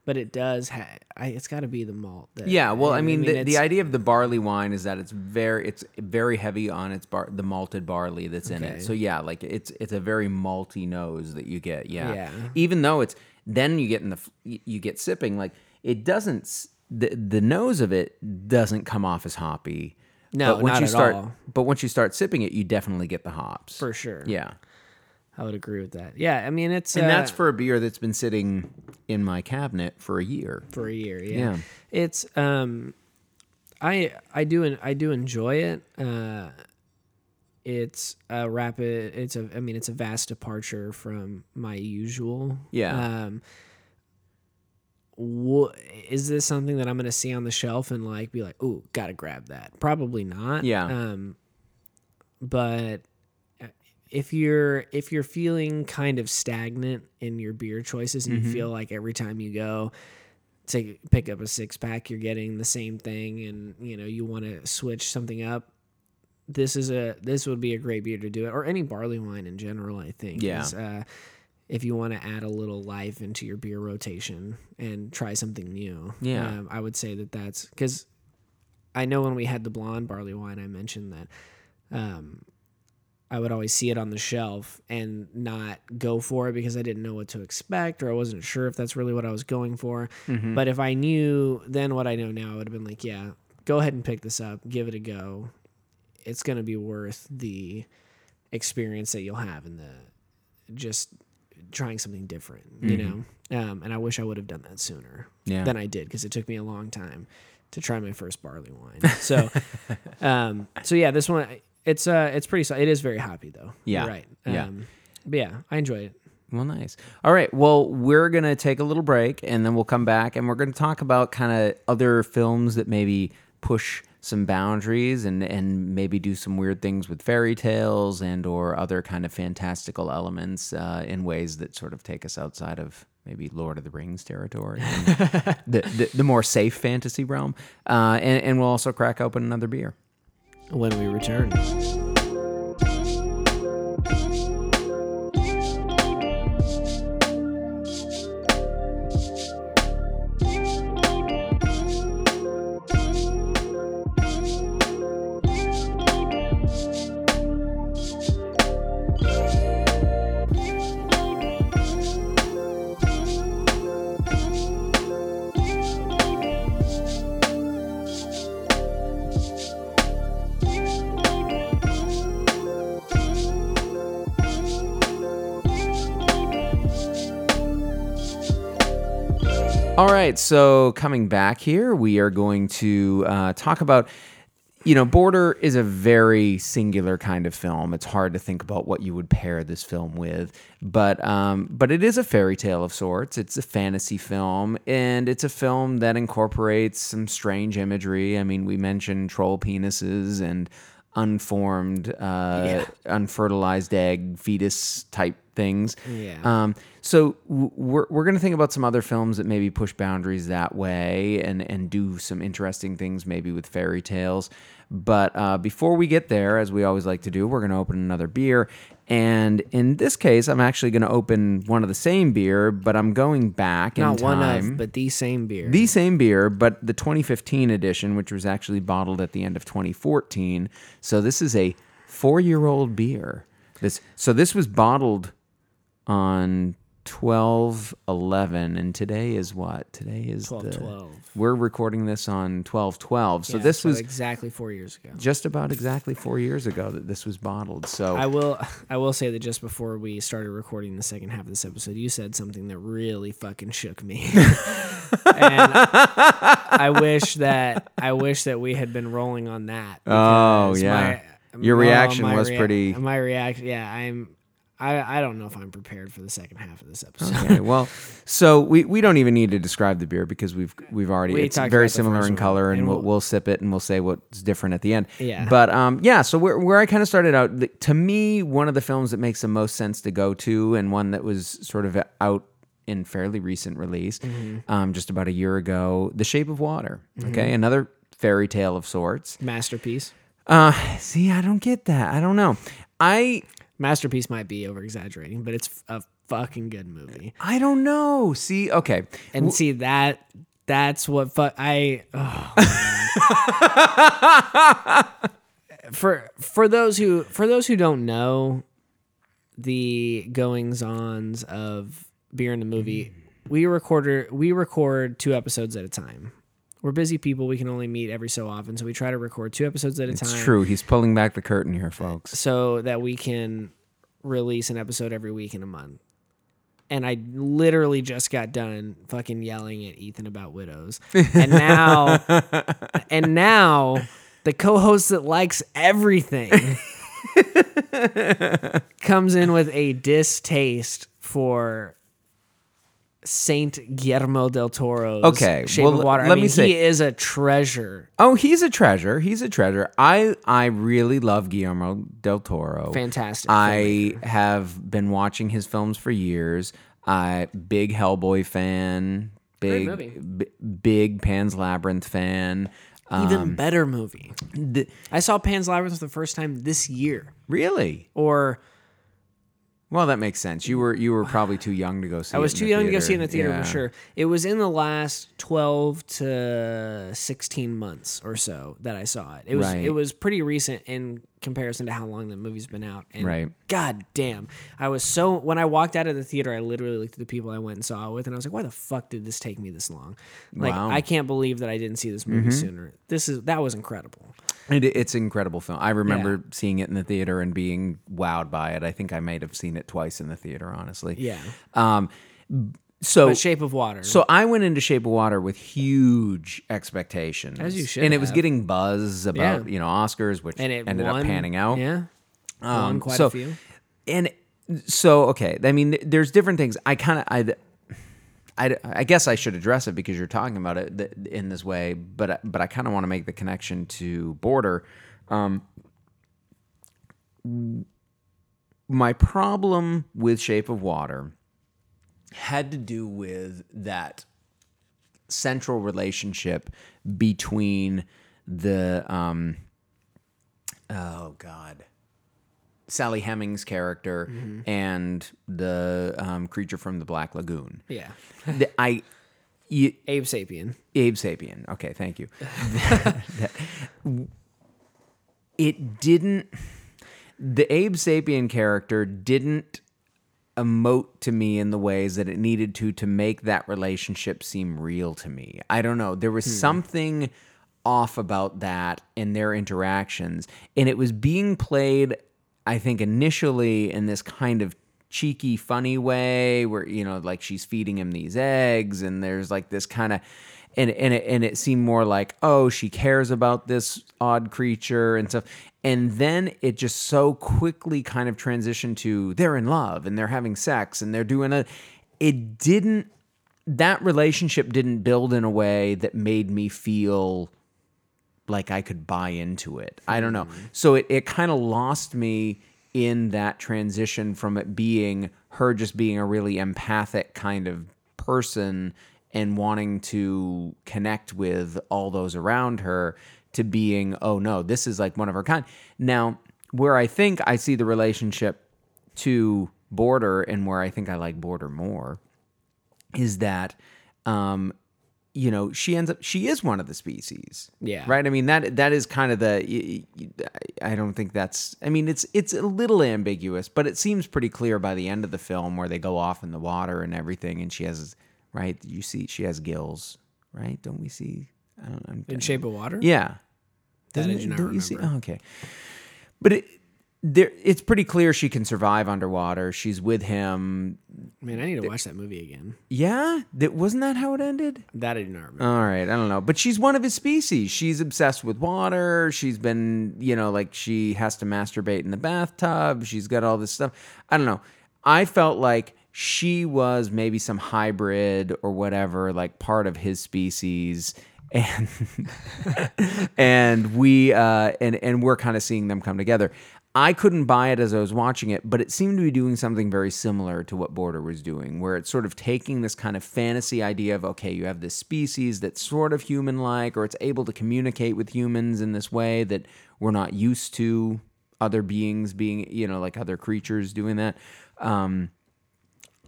but it does. Ha- I, it's got to be the malt. That, Yeah, well, I mean, the, the idea of the barley wine is that it's very, it's very heavy on its bar, the malted barley that's in Okay. it. So yeah, like it's it's a very malty nose that you get. Yeah, Yeah. Even though it's then you get in the you you get sipping like it doesn't the the nose of it doesn't come off as hoppy. No, but once not you at start, all. But once you start sipping it, you definitely get the hops for sure. Yeah, I would agree with that. Yeah, I mean it's and uh, that's for a beer that's been sitting in my cabinet for a year. for a year. Yeah. Yeah. It's um I I do I do enjoy it. Uh it's a rapid it's a I mean it's a vast departure from my usual. Yeah. Um wha- is this something that I'm going to see on the shelf and like be like, "Ooh, got to grab that." Probably not. Yeah. Um but if you're if you're feeling kind of stagnant in your beer choices and Mm-hmm. you feel like every time you go to pick up a six pack you're getting the same thing and you know you want to switch something up this is a this would be a great beer to do it or any barley wine in general i think Yeah. is, uh, if you want to add a little life into your beer rotation and try something new Yeah. um, i would say that that's because i know when we had the blonde barley wine i mentioned that um, I would always see it on the shelf and not go for it because I didn't know what to expect or I wasn't sure if that's really what I was going for. Mm-hmm. But if I knew then what I know now, I would have been like, yeah, go ahead and pick this up, give it a go. It's going to be worth the experience that you'll have in the just trying something different, you know? Um, and I wish I would have done that sooner Mm-hmm. Yeah. than I did because it took me a long time to try my first barley wine. So, um, so yeah, this one it's uh it's pretty. It is very happy though. Yeah. You're right. Yeah. Um, but yeah, I enjoy it. Well, nice. All right. Well, we're going to take a little break and then we'll come back and we're going to talk about kind of other films that maybe push some boundaries and, and maybe do some weird things with fairy tales and or other kind of fantastical elements uh, in ways that sort of take us outside of maybe Lord of the Rings territory, and the, the, the more safe fantasy realm. Uh, and, and we'll also crack open another beer. When we return. Right, so coming back here, we are going to uh, talk about. You know, Border is a very singular kind of film. It's hard to think about what you would pair this film with, but um, but it is a fairy tale of sorts. It's a fantasy film, and it's a film that incorporates some strange imagery. I mean, we mentioned troll penises and unformed, uh, unfertilized egg fetus type things. Yeah. Um, so we're we're gonna think about some other films that maybe push boundaries that way and and do some interesting things maybe with fairy tales. But uh, before we get there, as we always like to do, we're gonna open another beer. And in this case, I'm actually going to open one of the same beer, but I'm going back Not in one of, but the same beer. The same beer, but the 2015 edition, which was actually bottled at the end of 2014. So this is a four-year-old beer. This so this was bottled on 12 11 and today is what today is 12 the 12. we're recording this on 12 12 so Yeah, this was exactly four years ago. just about exactly four years ago that this was bottled so I will I will say that just before we started recording the second half of this episode, you said something that really fucking shook me. and I wish that I wish that we had been rolling on that. Oh, yeah. Your oh, reaction was pretty- My reaction, yeah. I'm. I, I don't know if I'm prepared for the second half of this episode. Okay, well, so we, we don't even need to describe the beer because we've we've already We it's very similar in color, and, and we'll, we'll- we'll sip it and we'll say what's different at the end. Yeah. But um, yeah. So where where I kind of started out, the, to me, one of the films that makes the most sense to go to, and one that was sort of out in fairly recent release, Mm-hmm. um, just about a year ago, The Shape of Water. Okay, another fairy tale of sorts. Masterpiece. Uh, see, I don't get that. I don't know. I Masterpiece might be over exaggerating, but it's a fucking good movie. I don't know. See, okay. And see that that's what fu- I oh, for for those who for those who don't know the goings ons of beer in the movie, mm. we record we record two episodes at a time. We're busy people. We can only meet every so often, so we try to record two episodes at a time It's true. He's pulling back the curtain here, folks. so that we can release an episode every week in a month. And I literally just got done fucking yelling at Ethan about widows. And now and now the co-host that likes everything comes in with a distaste for Saint Guillermo del Toro's Okay, Shape well, of Water. I let me mean, say- he is a treasure. Oh, he's a treasure. He's a treasure. I I really love Guillermo del Toro. Fantastic I have been watching his films for years. I big Hellboy fan. Big movie. b- big Pan's Labyrinth fan. Um, Even better movie. the- I saw Pan's Labyrinth for the first time this year. really? Or Well, that makes sense. You were you were probably too young to go see. It. I was too young to go see it in the theater Yeah. for sure. It was in the last 12 to 16 months or so that I saw it. It was Right. it was pretty recent in comparison to how long the movie's been out. And Right. god damn. I was so when I walked out of the theater, I literally looked at the people I went and saw it with and I was like, why the fuck did this take me this long? Like Wow. I can't believe that I didn't see this movie mm-hmm. sooner. This is that was incredible. It, it's an incredible film. I remember Yeah. seeing it in the theater and being wowed by it. I think I might have seen it twice in the theater, honestly. Yeah. Um, so But Shape of Water. so I went into Shape of Water with huge expectations, As you should and it was have. getting buzz about Yeah. you know Oscars, which and it ended won, up panning out. Yeah. Um, won quite so, a few. And so, okay, I mean, there's different things. I kind of, I, I, I guess I should address it because you're talking about it in this way, but but I kind of want to make the connection to border. Um, my problem with Shape of Water had to do with that central relationship between the um, oh god Sally Hemings character and the um, creature from the Black Lagoon. Yeah. The- I you, Abe Sapien. Abe Sapien. Okay, thank you. it didn't. The Abe Sapien character didn't emote to me in the ways that it needed to to make that relationship seem real to me. I don't know. There was something off about that in their interactions, and it was being played. I think initially in this kind of cheeky, funny way, where you know, like she's feeding him these eggs, and there's like this kind of and and it, and it seemed more like oh she cares about this odd creature and stuff. And then it just so quickly kind of transitioned to they're in love and they're having sex and they're doing a it didn't that relationship didn't build in a way that made me feel like I could buy into it. I don't know. So it, it kind of lost me in that transition from it being her just being a really empathic kind of person and wanting to connect with all those around her to being, oh no, this is like one of her kind. Now, where I think I see the relationship to Border and where I think I like Border more is that um you know she ends up she is one of the species Yeah. right? I mean that that is kind of the i don't think that's i mean it's it's a little ambiguous but it seems pretty clear by the end of the film where they go off in the water and everything and she has right? You see she has gills right? Don't we see i don't know In Shape of Water? yeah. That Doesn't I do it- not don't you see? oh, okay. But it there it's pretty clear she can survive underwater she's with him Man, I need to watch that movie again. yeah that wasn't that how it ended That I do not remember. All right, I don't know, but she's one of his species. She's obsessed with water. She's been, you know, like she has to masturbate in the bathtub. She's got all this stuff. I don't know. I felt like she was maybe some hybrid or whatever, like part of his species. And and we uh and and we're kind of seeing them come together. I couldn't buy it as I was watching it, but it seemed to be doing something very similar to what Border was doing, where it's sort of taking this kind of fantasy idea of okay, you have this species that's sort of human like, or it's able to communicate with humans in this way that we're not used to other beings being, you know, like other creatures doing that. Um,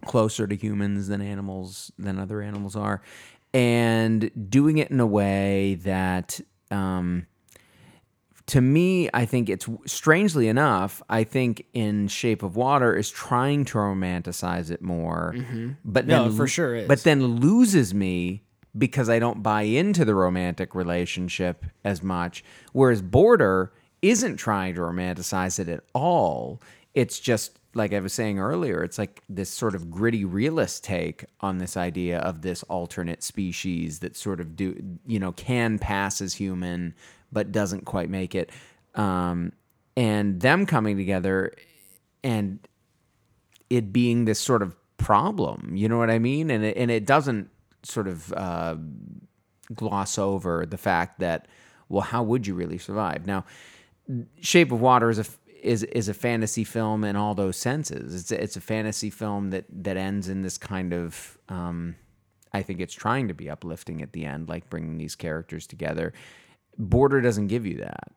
closer to humans than animals than other animals are and doing it in a way that um, to me i think it's strangely enough i think in shape of water is trying to romanticize it more mm-hmm. but then for sure is. but then loses me because i don't buy into the romantic relationship as much whereas border isn't trying to romanticize it at all it's just like I was saying earlier, it's like this sort of gritty realist take on this idea of this alternate species that sort of do you know can pass as human but doesn't quite make it, um, and them coming together and it being this sort of problem. You know what I mean? And it, and it doesn't sort of uh, gloss over the fact that well, how would you really survive now? Shape of Water is a is is a fantasy film in all those senses. It's a, it's a fantasy film that that ends in this kind of. Um, I think it's trying to be uplifting at the end, like bringing these characters together. Border doesn't give you that.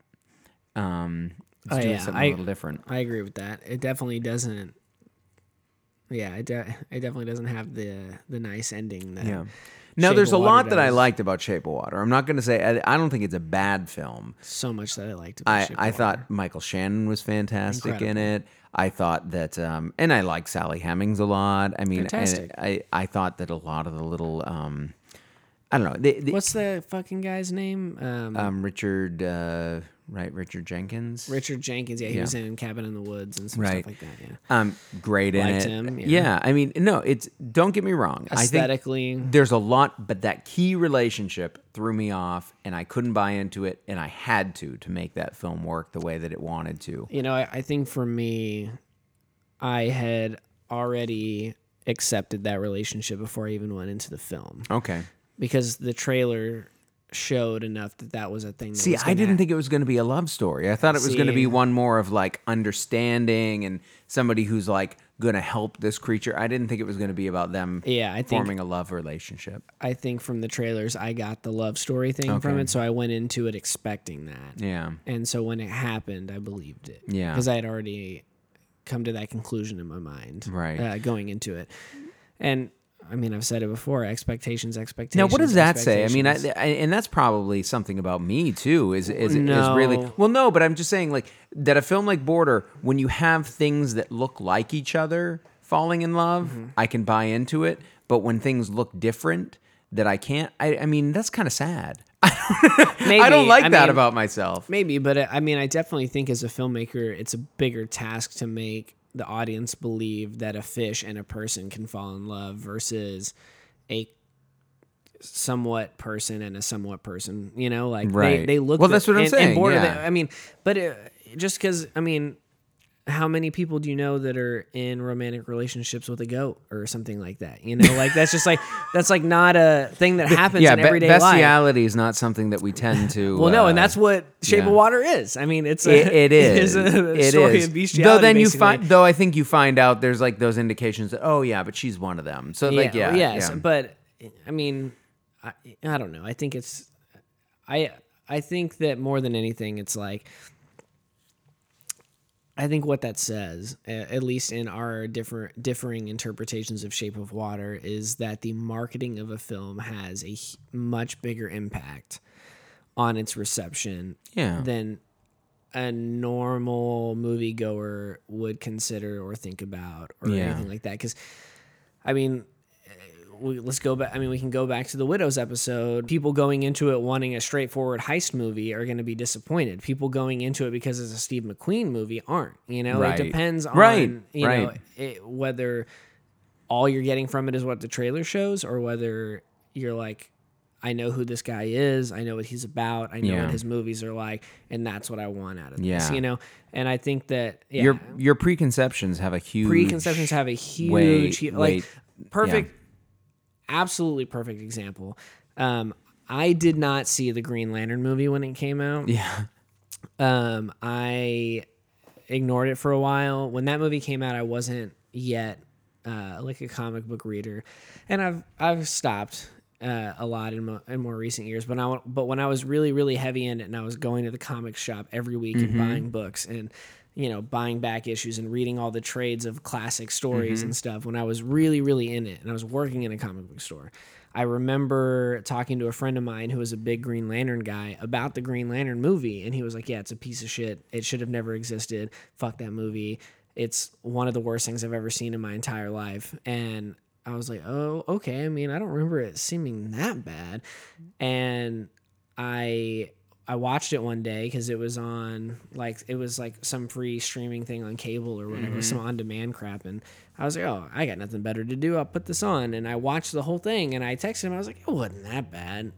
Um, it's Oh, doing yeah, something I- a little different. I agree with that. It definitely doesn't. Yeah, it, de- it definitely doesn't have the the nice ending. That Yeah. Now, Shape there's a lot Water that I liked about Shape of Water. I'm not going to say I, I don't think it's a bad film. So much that I liked. About I, I thought Michael Shannon was fantastic in it. I thought that, um, and I like Sally Hemings a lot. I mean, Fantastic. I, I thought that a lot of the little, um, I don't know, they, they, What's the fucking guy's name? Um, um, Richard, uh, right, Richard Jenkins, Richard Jenkins. Yeah, he yeah. was in Cabin in the Woods and some Right. stuff like that. Yeah, um, great in Liked it. him, yeah. yeah, I mean, no, it's don't get me wrong. I think aesthetically, there's a lot, but that key relationship threw me off, and I couldn't buy into it, and I had to to make that film work the way that it wanted to. you know, I, I think for me, I had already accepted that relationship before I even went into the film Okay. Because the trailer showed enough that that was a thing. That See, I didn't think it was going to be a love story. I thought it was going to be one more of like understanding and somebody who's like going to help this creature. I didn't think it was going to be about them Yeah, I think forming a love relationship. I think from the trailers I got the love story thing from it, so I went into it expecting that. Yeah. And so when it happened, I believed it. Yeah. Because I had already come to that conclusion in my mind. Right. Uh, going into it. And I mean, I've said it before expectations, expectations. Now, what does that say? I mean, I. I, and that's probably something about me too. Is is, is really well, no, but I'm just saying like that. A film like Border, when you have things that look like each other falling in love, Mm-hmm. I can buy into it. But when things look different, that I can't. I, I mean, that's kind of sad. Maybe, I don't like I that mean, about myself. Maybe, but uh, I mean, I definitely think as a filmmaker, it's a bigger task to make the audience believe that a fish and a person can fall in love versus a somewhat person and a somewhat person. You know, like Right. they, they look. Well, the- that's what I'm and- saying, And border, yeah. they- I mean, but uh, just because I mean, how many people do you know that are in romantic relationships with a goat or something like that? You know, like that's just like that's like not a thing that happens yeah, in be- everyday life. bestiality is not something that we tend to. Well, no, uh, and that's what Shape yeah. of Water is. I mean, it's a, it, it is. it is a It story is. of bestiality. Though then you find, though I think you find out there's like those indications that oh yeah, but she's one of them. So like yeah, yes, yeah. but I mean, I, I don't know. I think it's, I I think that more than anything, it's like, I think what that says, at least in our different differing interpretations of Shape of Water, is that the marketing of a film has a much bigger impact on its reception Yeah. than a normal moviegoer would consider or think about or Yeah. anything like that. Because, I mean, we, let's go back. I mean, we can go back to the Widows episode. People going into it wanting a straightforward heist movie are going to be disappointed. People going into it because it's a Steve McQueen movie aren't. You know, Right. it depends on Right, you know right. it, whether all you're getting from it is what the trailer shows, or whether you're like, I know who this guy is. I know what he's about. I know Yeah. what his movies are like, and that's what I want out of this. Yeah. You know, and I think that yeah, Your your preconceptions have a huge preconceptions have a huge weight- like weight- perfect, absolutely perfect example. Um, I did not see the Green Lantern movie when it came out. Yeah. Um, I ignored it for a while. When that movie came out, I wasn't yet uh, like a comic book reader, and I've I've stopped uh, a lot in, mo- in more recent years. But I but when I was really really heavy in it, and I was going to the comic shop every week and buying books and you know buying back issues and reading all the trades of classic stories mm-hmm. and stuff. When I was really really in it, and I was working in a comic book store. I remember talking to a friend of mine who was a big Green Lantern guy about the Green Lantern movie, and he was like, "Yeah, it's a piece of shit. It should have never existed. Fuck that movie. It's one of the worst things I've ever seen in my entire life." And I was like, "Oh, okay. I mean, I don't remember it seeming that bad." And I I watched it one day because it was on like it was like some free streaming thing on cable or whatever, some mm-hmm. on demand crap, and I was like, oh, I got nothing better to do. I'll put this on, and I watched the whole thing, and I texted him. I was like, it wasn't that bad.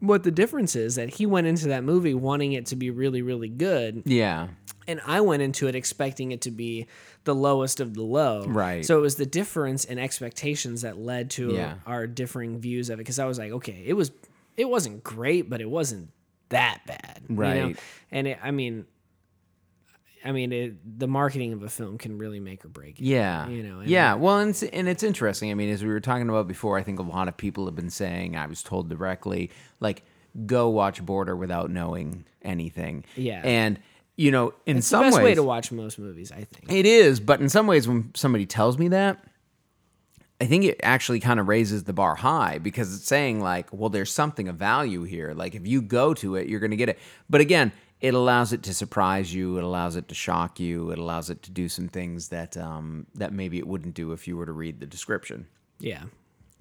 What the difference is that he went into that movie wanting it to be really, really good, Yeah. and I went into it expecting it to be the lowest of the low. Right. So it was the difference in expectations that led to Yeah. our differing views of it. Because I was like, okay, it was, it wasn't great, but it wasn't that bad. you know? Right. And it, I mean, I mean, it, the marketing of a film can really make or break it. Yeah. You know, and- yeah. Well, and it's, and it's interesting. I mean, as we were talking about before, I think a lot of people have been saying, I was told directly, like, go watch Border without knowing anything. Yeah. And, you know, in It's the some best ways, way to watch most movies, I think. it is, but in some ways, when somebody tells me that, I think it actually kind of raises the bar high because it's saying like, well, there's something of value here. Like if you go to it, you're going to get it. But again, it allows it to surprise you. It allows it to shock you. It allows it to do some things that um, that maybe it wouldn't do if you were to read the description. Yeah.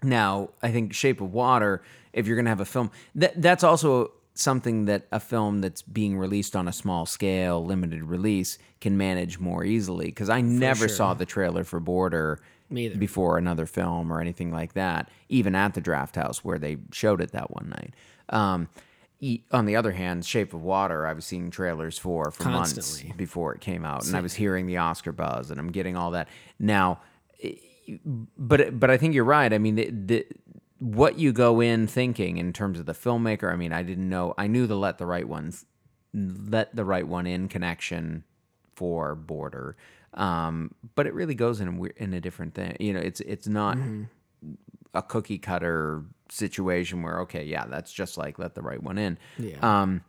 Now, I think Shape of Water, if you're going to have a film, that that's also something that a film that's being released on a small scale, limited release, can manage more easily. Because I never sure. saw the trailer for Border Me either. before another film or anything like that, even at the Drafthouse where they showed it that one night. Um, e- on the other hand, Shape of Water, I was seeing trailers for for months before it came out, and I was hearing the Oscar buzz, and I'm getting all that now but but I think you're right. I mean, the, the what you go in thinking in terms of the filmmaker. I mean, I didn't know. I knew the let the right ones, let the right one in connection for Border, um, but it really goes in a, in a different thing. You know, it's it's not a cookie cutter situation where okay, yeah, that's just like let the right one in. Yeah. Um,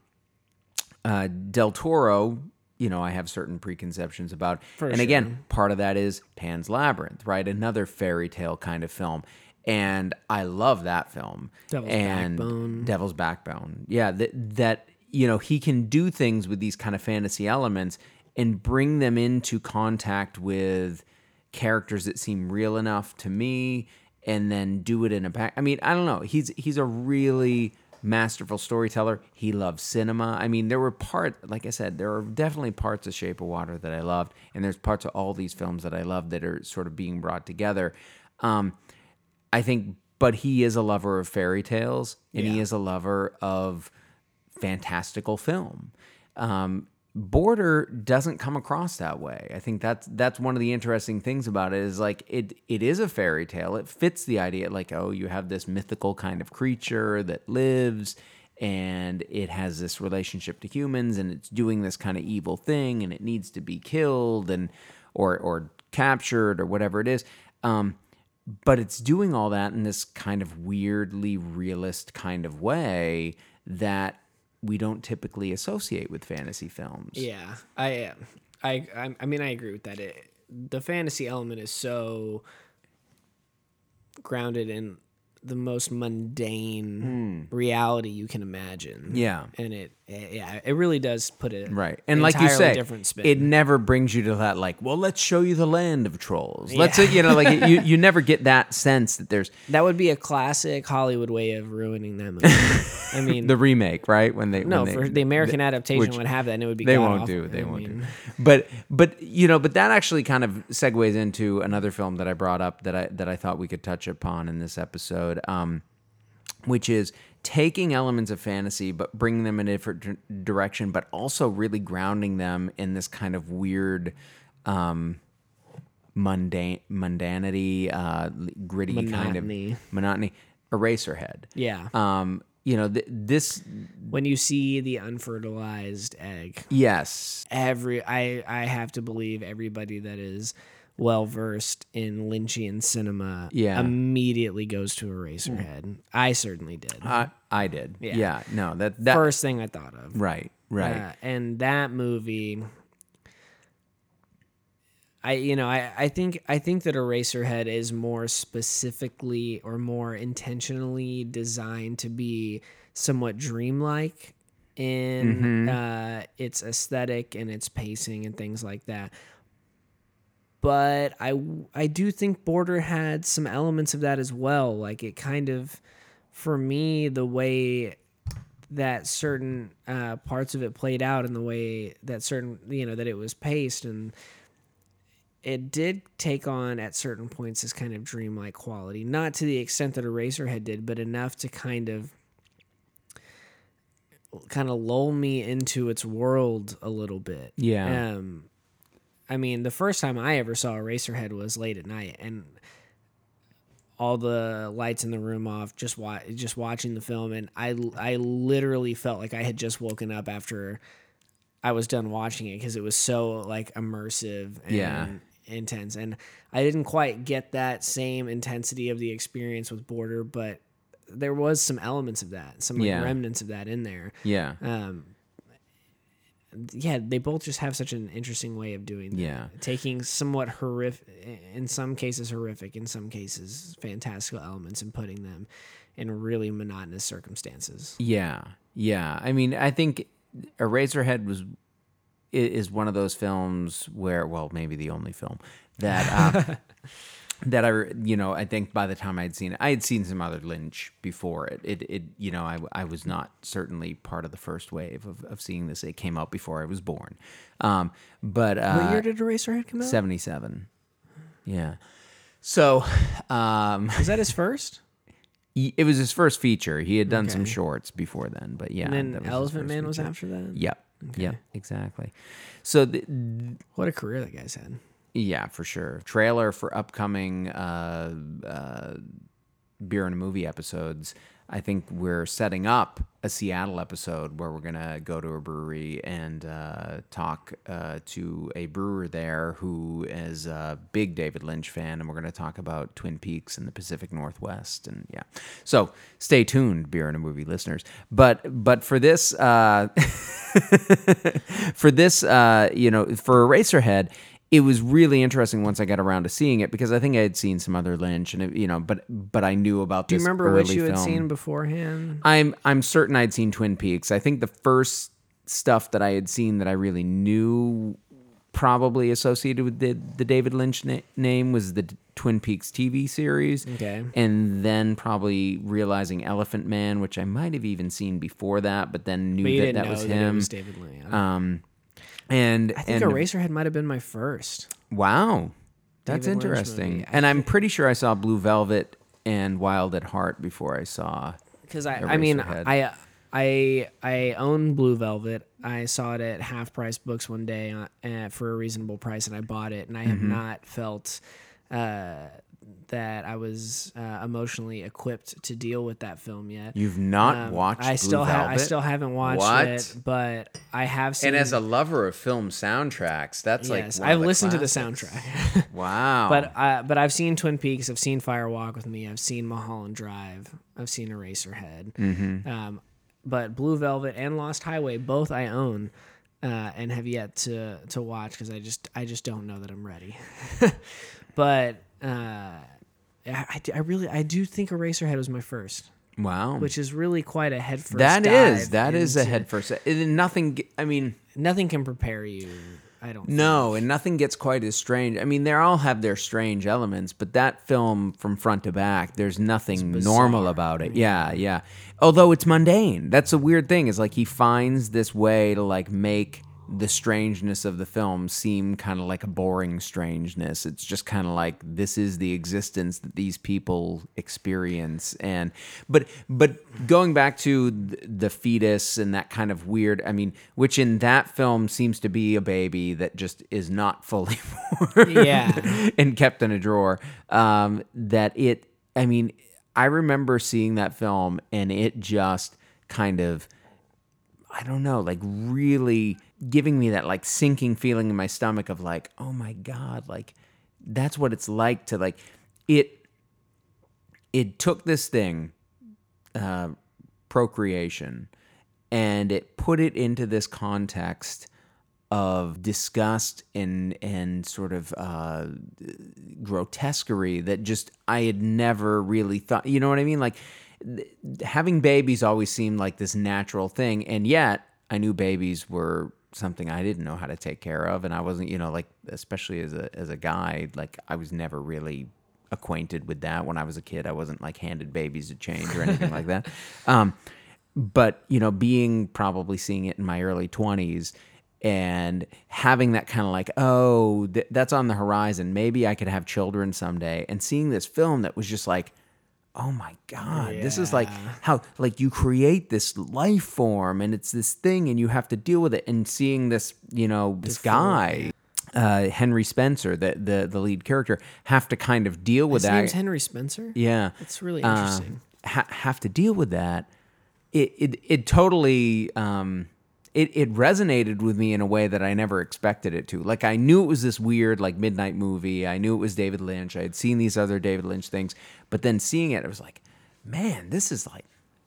uh, Del Toro, you know, I have certain preconceptions about. For and again, part of that is Pan's Labyrinth, right? Another fairy tale kind of film. And I love that film. Devil's and Backbone. Devil's Backbone. Yeah, that that you know, he can do things with these kind of fantasy elements and bring them into contact with characters that seem real enough to me and then do it in a pack. I mean, I don't know. He's he's a really masterful storyteller. He loves cinema. I mean, there were part like I said, there are definitely parts of Shape of Water that I loved and there's parts of all these films that I love that are sort of being brought together. Um I think but he is a lover of fairy tales and he is a lover of fantastical film. Um, Border doesn't come across that way. I think that's that's one of the interesting things about it is like it it is a fairy tale. It fits the idea like oh you have this mythical kind of creature that lives and it has this relationship to humans and it's doing this kind of evil thing and it needs to be killed and or or captured or whatever it is. Um, but it's doing all that in this kind of weirdly realist kind of way that we don't typically associate with fantasy films. Yeah, I, I, I, I mean, I agree with that. It, the fantasy element is so grounded in the most mundane hmm. reality you can imagine. Yeah. and it, it- yeah, it really does put it Right. And like you say, different spin. it never brings you to that like, well, let's show you the land of trolls. Let's you know, like you you never get that sense that there's that would be a classic Hollywood way of ruining that movie. I mean, the remake, right? When they no, when they, for the American adaptation which would have that, and it would be they won't do. They I won't do. mean, But but you know, but that actually kind of segues into another film that I brought up that I that I thought we could touch upon in this episode, um, which is taking elements of fantasy but bringing them in a different dir- direction, but also really grounding them in this kind of weird. Um, mundane mundanity uh gritty kind Monotony. of monotony eraserhead Yeah. um you know th- this when you see the unfertilized egg, yes every I I have to believe everybody that is well versed in Lynchian cinema Yeah. immediately goes to Eraserhead. I certainly did. I I did. Yeah. Yeah. no, that that First thing I thought of. right, right. Uh, and that movie I you know, I, I think I think that Eraserhead is more specifically or more intentionally designed to be somewhat dreamlike in uh, its aesthetic and its pacing and things like that. But I I do think Border had some elements of that as well. Like it kind of for me the way that certain uh, parts of it played out and the way that certain you know that it was paced and it did take on at certain points this kind of dreamlike quality not to the extent that eraserhead did but enough to kind of kind of lull me into its world a little bit Yeah. um i mean the first time i ever saw a eraserhead was late at night and all the lights in the room off, just wa- just watching the film, and I I literally felt like I had just woken up after I was done watching it because it was so like immersive and Yeah. intense, and I didn't quite get that same intensity of the experience with Border, but there was some elements of that, some like Yeah. remnants of that in there. yeah. Um, yeah, they both just have such an interesting way of doing that. Yeah. Taking somewhat horrific, in some cases horrific, in some cases fantastical elements and putting them in really monotonous circumstances. Yeah, yeah. I mean, I think Eraserhead was is one of those films where, well, maybe the only film that uh, that I, you know, I think by the time I'd seen it, I had seen some other Lynch before it. It, it you know, I, I was not certainly part of the first wave of, of seeing this. It came out before I was born, um, but uh, what year did Eraserhead come out? seventy seven. Yeah. So, um, Was that his first? he- it was his first feature. He had done some shorts before then, but yeah. And then Elephant Man was after that. Yep. Yep. Exactly. So the, What a career that guy's had. Yeah, for sure. Trailer for upcoming uh, uh, beer and a movie episodes. I think we're setting up a Seattle episode where we're gonna go to a brewery and uh, talk uh, to a brewer there who is a big David Lynch fan, and we're gonna talk about Twin Peaks and the Pacific Northwest, and yeah. So stay tuned, beer and a movie listeners. But but for this. Uh, for this, uh, you know, for Eraserhead, it was really interesting once I got around to seeing it because I think I had seen some other Lynch, and it, you know, but but I knew about Do you remember what you had film. seen beforehand? I'm I'm certain I'd seen Twin Peaks. I think the first stuff that I had seen that I really knew probably associated with the the David Lynch na- name was the Twin Peaks TV series. Okay. And then probably realizing Elephant Man, which I might have even seen before that, but then knew But that that was him. it was David Lynch. Um, and I think and Eraserhead might have been my first. wow, that's David interesting. And I'm pretty sure I saw Blue Velvet and Wild at Heart before I saw. because I, I mean, I I I own Blue Velvet. I saw it at half price books one day uh, for a reasonable price, and I bought it. And I have Mm-hmm. not felt uh, that I was uh, emotionally equipped to deal with that film yet. You've not Um, watched I still have. I still haven't watched What? it, but I have seen. And as a lover of film soundtracks, that's yes, like I've listened to the soundtrack. Wow. But uh, but I've seen Twin Peaks. I've seen Fire Walk with Me. I've seen Mulholland Drive. I've seen Eraserhead. Mm-hmm. Um, but Blue Velvet and Lost Highway both I own, uh, and have yet to to watch because I just I just don't know that I'm ready. but uh, I, I really I do think Eraserhead was my first, wow. which is really quite a head first. that is that is a head first. And nothing. I mean, Nothing can prepare you. I don't. no, and nothing gets quite as strange. I mean, they all have their strange elements, but that film from front to back, there's nothing normal about it. Yeah, yeah. Although it's mundane. That's a weird thing. Is like he finds this way to like make the strangeness of the film seem kind of like a boring strangeness. It's just kind of like this is the existence that these people experience and but but going back to the fetus and that kind of weird, I mean, which in that film seems to be a baby that just is not fully formed Yeah. and kept in a drawer. Um, that it, I mean, I remember seeing that film and it just kind of I don't know, like really giving me that like sinking feeling in my stomach of like, oh my God, like that's what it's like to like it it took this thing, uh, procreation, and it put it into this context of disgust and and sort of uh, grotesquerie that just I had never really thought. You know what I mean? Like th- having babies always seemed like this natural thing, and yet I knew babies were something I didn't know how to take care of, and I wasn't, you know, like especially as a as a guy, like I was never really acquainted with that when I was a kid. I wasn't like handed babies to change or anything like that. Um, but you know, being probably seeing it in my early twenties and having that kind of like, oh, th- that's on the horizon. Maybe I could have children someday. And seeing this film that was just like, oh my god this is like how like you create this life form and it's this thing and you have to deal with it and seeing this you know this guy uh, henry spencer the, the the lead character have to kind of deal with His that. name's Henry Spencer. yeah. That's really uh, interesting. ha- have to deal with that. It it, it totally um it, it resonated with me in a way that I never expected it to. Like I knew it was this weird like midnight movie. I knew it was David Lynch. I had seen these other David Lynch things, but then seeing it, I was like, man, this is like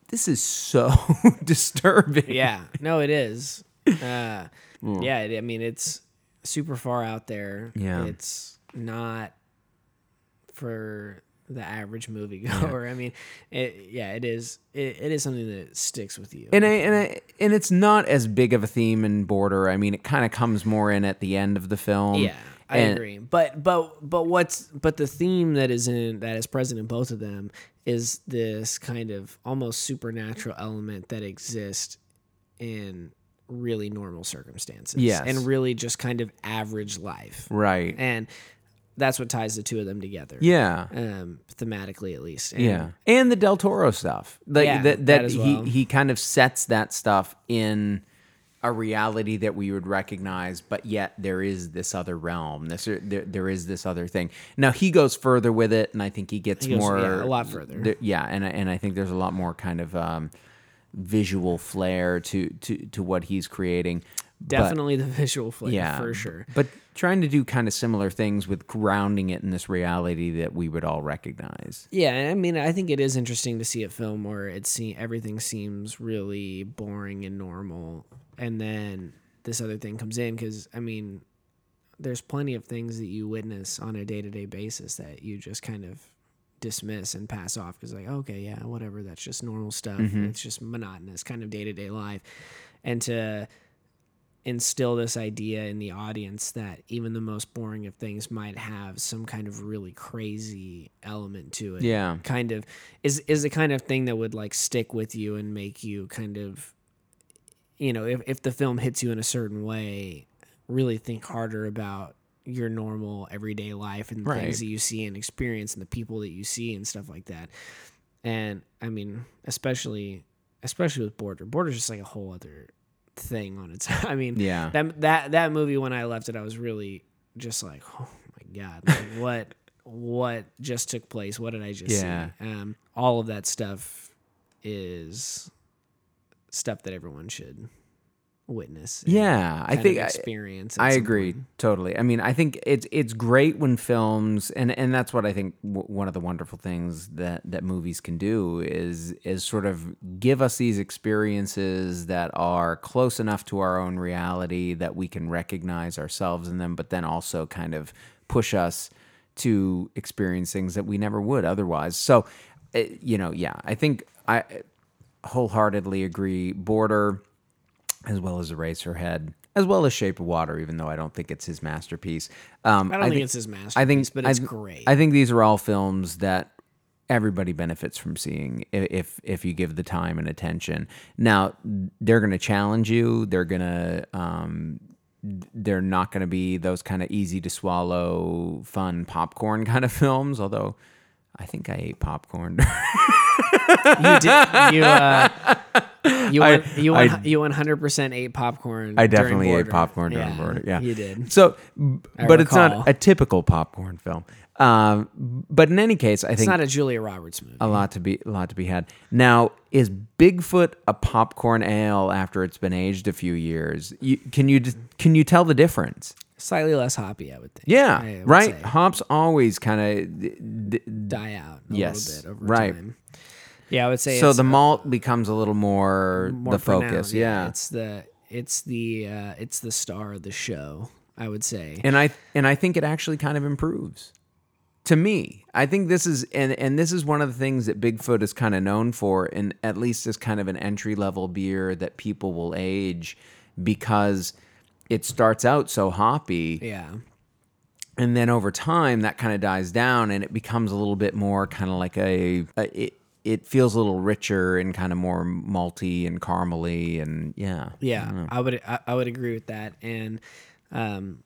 this is so disturbing. yeah no it is uh yeah i mean it's super far out there Yeah. it's not for the average moviegoer i mean it yeah it is it, it is something that sticks with you And I, and I, and it's not as big of a theme in Border. I mean, it kind of comes more in at the end of the film. yeah i And- agree but but but what's but the theme that is in that is present in both of them is this kind of almost supernatural element that exists in really normal circumstances Yes. and really just kind of average life Right. and that's what ties the two of them together. Yeah. um, thematically at least. And Yeah, and the Del Toro stuff. Like Yeah, that, that, that as he well. he kind of sets that stuff in a reality that we would recognize, but yet there is this other realm. This there, there is this other thing. Now he goes further with it, and I think he gets He goes, more yeah, a lot further. there- yeah, and I- and I think there's a lot more kind of um, visual flair to to to what he's creating. But- Definitely the visual flair yeah, for sure. But trying to do kind of similar things with grounding it in this reality that we would all recognize. Yeah, I mean, I think it is interesting to see a film where it se- everything seems really boring and normal, and then this other thing comes in because I mean, there's plenty of things that you witness on a day to day basis that you just kind of dismiss and pass off because like okay yeah whatever that's just normal stuff mm-hmm. it's just monotonous kind of day to day life and to instill this idea in the audience that even the most boring of things might have some kind of really crazy element to it. Yeah. Kind of is is the kind of thing that would like stick with you and make you kind of you know, if if the film hits you in a certain way, really think harder about your normal everyday life and the Right. things that you see and experience and the people that you see and stuff like that. And I mean, especially especially with Border. Border's just like a whole other thing on its. I mean, Yeah. that that that movie when I left it, I was really just like, oh my god, like, what what just took place? What did I just Yeah. see? Um, all of that stuff is stuff that everyone should witness. Yeah, I think experience. at I agree point. totally. I mean, I think it's it's great when films and and that's what I think w- one of the wonderful things that that movies can do is is sort of give us these experiences that are close enough to our own reality that we can recognize ourselves in them, but then also kind of push us to experience things that we never would otherwise. So, uh, you know, yeah, I think I wholeheartedly agree. Border as well as Eraserhead, as well as Shape of Water, even though I don't think it's his masterpiece. Um, I don't think thi- it's his masterpiece, I think, but it's I, great. I think these are all films that everybody benefits from seeing if if you give the time and attention. Now they're going to challenge you. They're going to um, they're not going to be those kind of easy to swallow, fun popcorn kind of films. Although I think I ate popcorn. you did you uh, you I- went, you I- went, you one hundred percent ate popcorn. I definitely ate popcorn during Border. Yeah, you did. So, I but it's not a typical popcorn film. Um, but in any case, I It's think it's not a Julia Roberts movie. a lot to be a lot to be had. Now, is Bigfoot a popcorn ale after it's been aged a few years? You, can you can you tell the difference? Slightly less hoppy, I would think. Yeah, I would right. say. Hops always kind of Die out a Yes, little bit over right. time. Yeah, I would say so the uh, malt becomes a little more, more the focus. Yeah, it's the it's the uh, it's the star of the show. I would say. and I and I think it actually kind of improves. To me, I think this is and and this is one of the things that Bigfoot is kind of known for, and at least as kind of an entry level beer that people will age because it starts out so hoppy, yeah. and then over time that kind of dies down, and it becomes a little bit more kind of like a, a it. It feels a little richer and kind of more malty and caramely, and yeah, Yeah, I would I, I would agree with that, and um,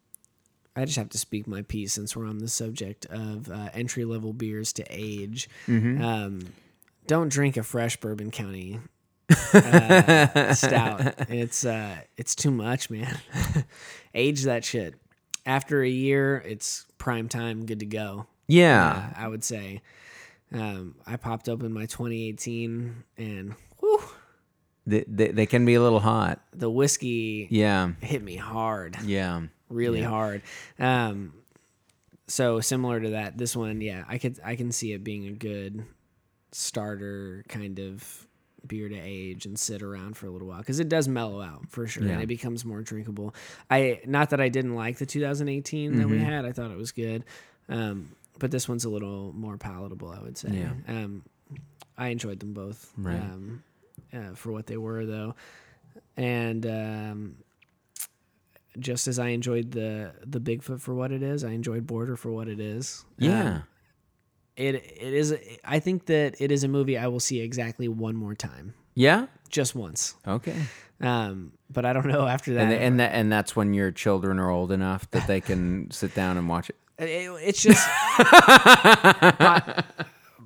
I just have to speak my piece since we're on the subject of uh, entry level beers to age. Mm-hmm. Um, don't drink a fresh Bourbon County uh, stout. It's uh, it's too much, man. age that shit. After a year, it's prime time, good to go. yeah, Uh, I would say. Um, I popped open my 2018, and whew, They, they, they can be a little hot. the whiskey Yeah, hit me hard. yeah. really hard. Um, so similar to that, this one, yeah, I could I can see it being a good starter kind of beer to age and sit around for a little while because it does mellow out for sure Yeah. and it becomes more drinkable. I not that I didn't like the 2018 that Mm-hmm. we had, I thought it was good, um, but this one's a little more palatable, I would say. Yeah. Um, I enjoyed them both, Right. um, uh, for what they were though, and um, just as I enjoyed the the Bigfoot for what it is, I enjoyed Border for what it is. Yeah. It it is. I think that it is a movie I will see exactly one more time, yeah. just once. Okay. Um, but I don't know after that. And and that and that's when your children are old enough that they can sit down and watch it. It- it's just po-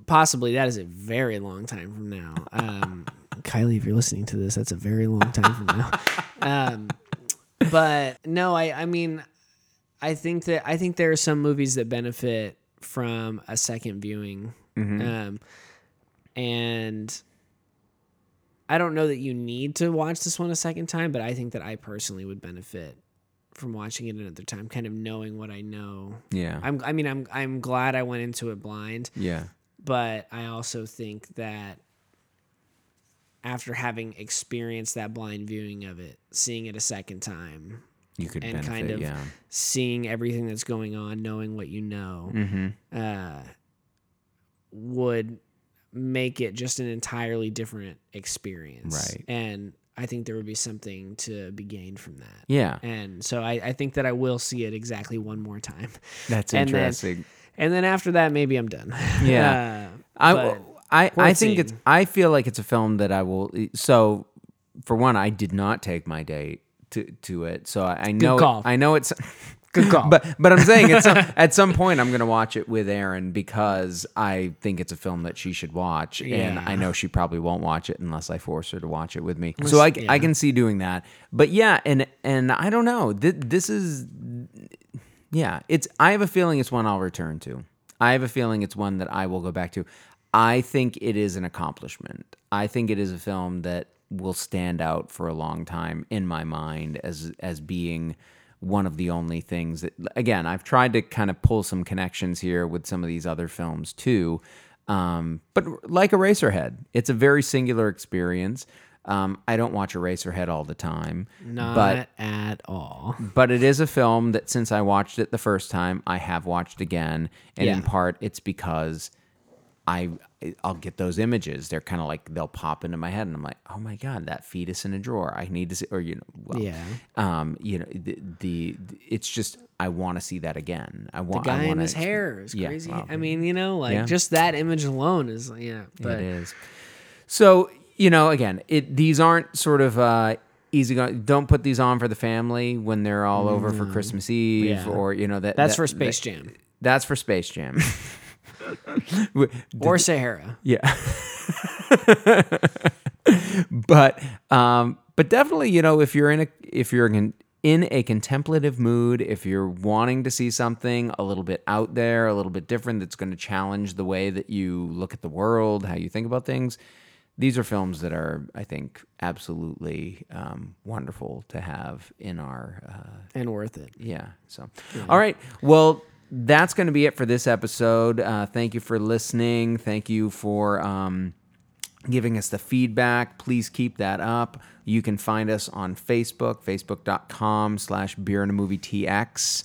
possibly that is a very long time from now. Um, Kylie, if you're listening to this, that's a very long time from now. Um, but no, I I mean, I think that I think there are some movies that benefit from a second viewing, um, and. I don't know that you need to watch this one a second time, but I think that I personally would benefit from watching it another time, kind of knowing what I know Yeah. I'm, I mean, I'm, I'm glad I went into it blind, yeah. but I also think that after having experienced that blind viewing of it, seeing it a second time, You could and benefit. kind of yeah. seeing everything that's going on, knowing what you know, Mm-hmm. uh, would make it just an entirely different experience. Right. And I think there would be something to be gained from that. Yeah. And so I, I think that I will see it exactly one more time. That's and then- interesting. and then after that maybe i'm done Yeah. Uh, I, I, I think it's. I feel like it's a film that I will so for one I did not take my date to to it so I, I know call. I know it's Good call. But but I'm saying at some, at some point I'm going to watch it with Erin because I think it's a film that she should watch, and I know she probably won't watch it unless I force her to watch it with me. So I, yeah. I can see doing that. But yeah, and and I don't know. Th- this is yeah. It's I have a feeling it's one I'll return to. I have a feeling it's one that I will go back to. I think it is an accomplishment. I think it is a film that will stand out for a long time in my mind as as being one of the only things that again I've tried to kind of pull some connections here with some of these other films too. Um, but like Eraserhead, it's a very singular experience. Um, I don't watch Eraserhead all the time, Not but at all. but it is a film that since I watched it the first time, I have watched again, and in part it's because I I'll get those images. They're kind of like they'll pop into my head, and I'm like, oh my god, that fetus in a drawer. I need to see, or you know, well, Yeah. um, you know, the, the it's just I want to see that again. I The want I guy in wanna his hair is Yeah, crazy. I mean, you know, like yeah. just that image alone is yeah. But it is. So you know, again, it these aren't sort of uh, easy. Go- don't put these on for the family when they're all over for Christmas Eve, Yeah. or you know that that's that- for Space that- Jam That's for Space Jam. or Sahara. yeah. but um, but definitely, you know, if you're in a if you're in, in a contemplative mood, if you're wanting to see something a little bit out there, a little bit different, that's going to challenge the way that you look at the world, how you think about things. These are films that are, I think, absolutely um, wonderful to have in our uh, and worth it. yeah. So, all right. Well, that's going to be it for this episode. Uh, thank you for listening. Thank you for um, giving us the feedback. Please keep that up. You can find us on Facebook, facebook.com slash beer and a movie TX.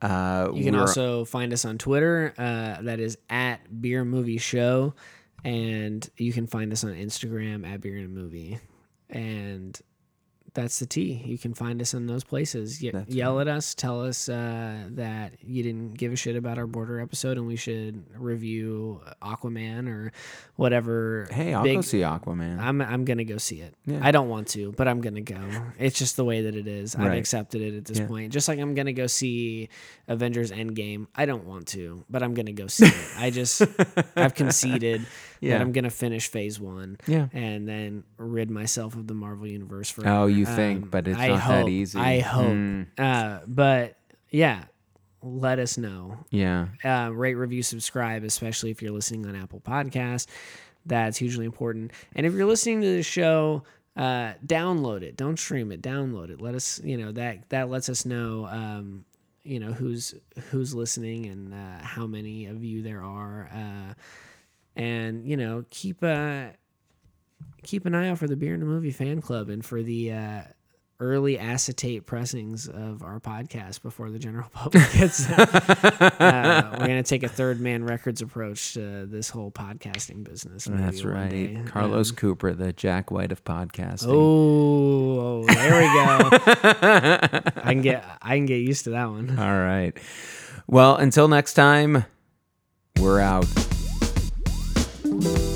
Uh, You can also find us on Twitter. Uh, that is at Beer Movie Show, and you can find us on Instagram at Beer and a Movie, and that's the T. You can find us in those places. Ye- yell at us. Tell us uh, that you didn't give a shit about our border episode, and we should review Aquaman or whatever. hey, I'll big- go see Aquaman. I'm I'm gonna go see it. I don't want to, but I'm gonna go. It's just the way that it is. I've accepted it at this point. Just like I'm gonna go see Avengers Endgame. I don't want to, but I'm gonna go see it. I just I've conceded Yeah. that I'm gonna finish Phase One. Yeah. and then rid myself of the Marvel Universe for. Oh, you think, but it's I not that easy. I hope. Mm. Uh, but yeah, let us know yeah. uh, rate, review, subscribe, especially if you're listening on Apple Podcasts. That's hugely important. And if you're listening to the show, uh, download it. Don't stream it. Download it. Let us, you know, that that lets us know, um, you know, who's who's listening and uh, how many of you there are. Uh, and you know, keep uh, keep an eye out for the Beer and the Movie fan club and for the uh, early acetate pressings of our podcast before the general public gets them. uh, we're gonna take a third man records approach to this whole podcasting business. That's right. Carlos Um, Cooper, the Jack White of podcasting. oh, there we go. I can get I can get used to that one. All right. Well, until next time, we're out. Bye.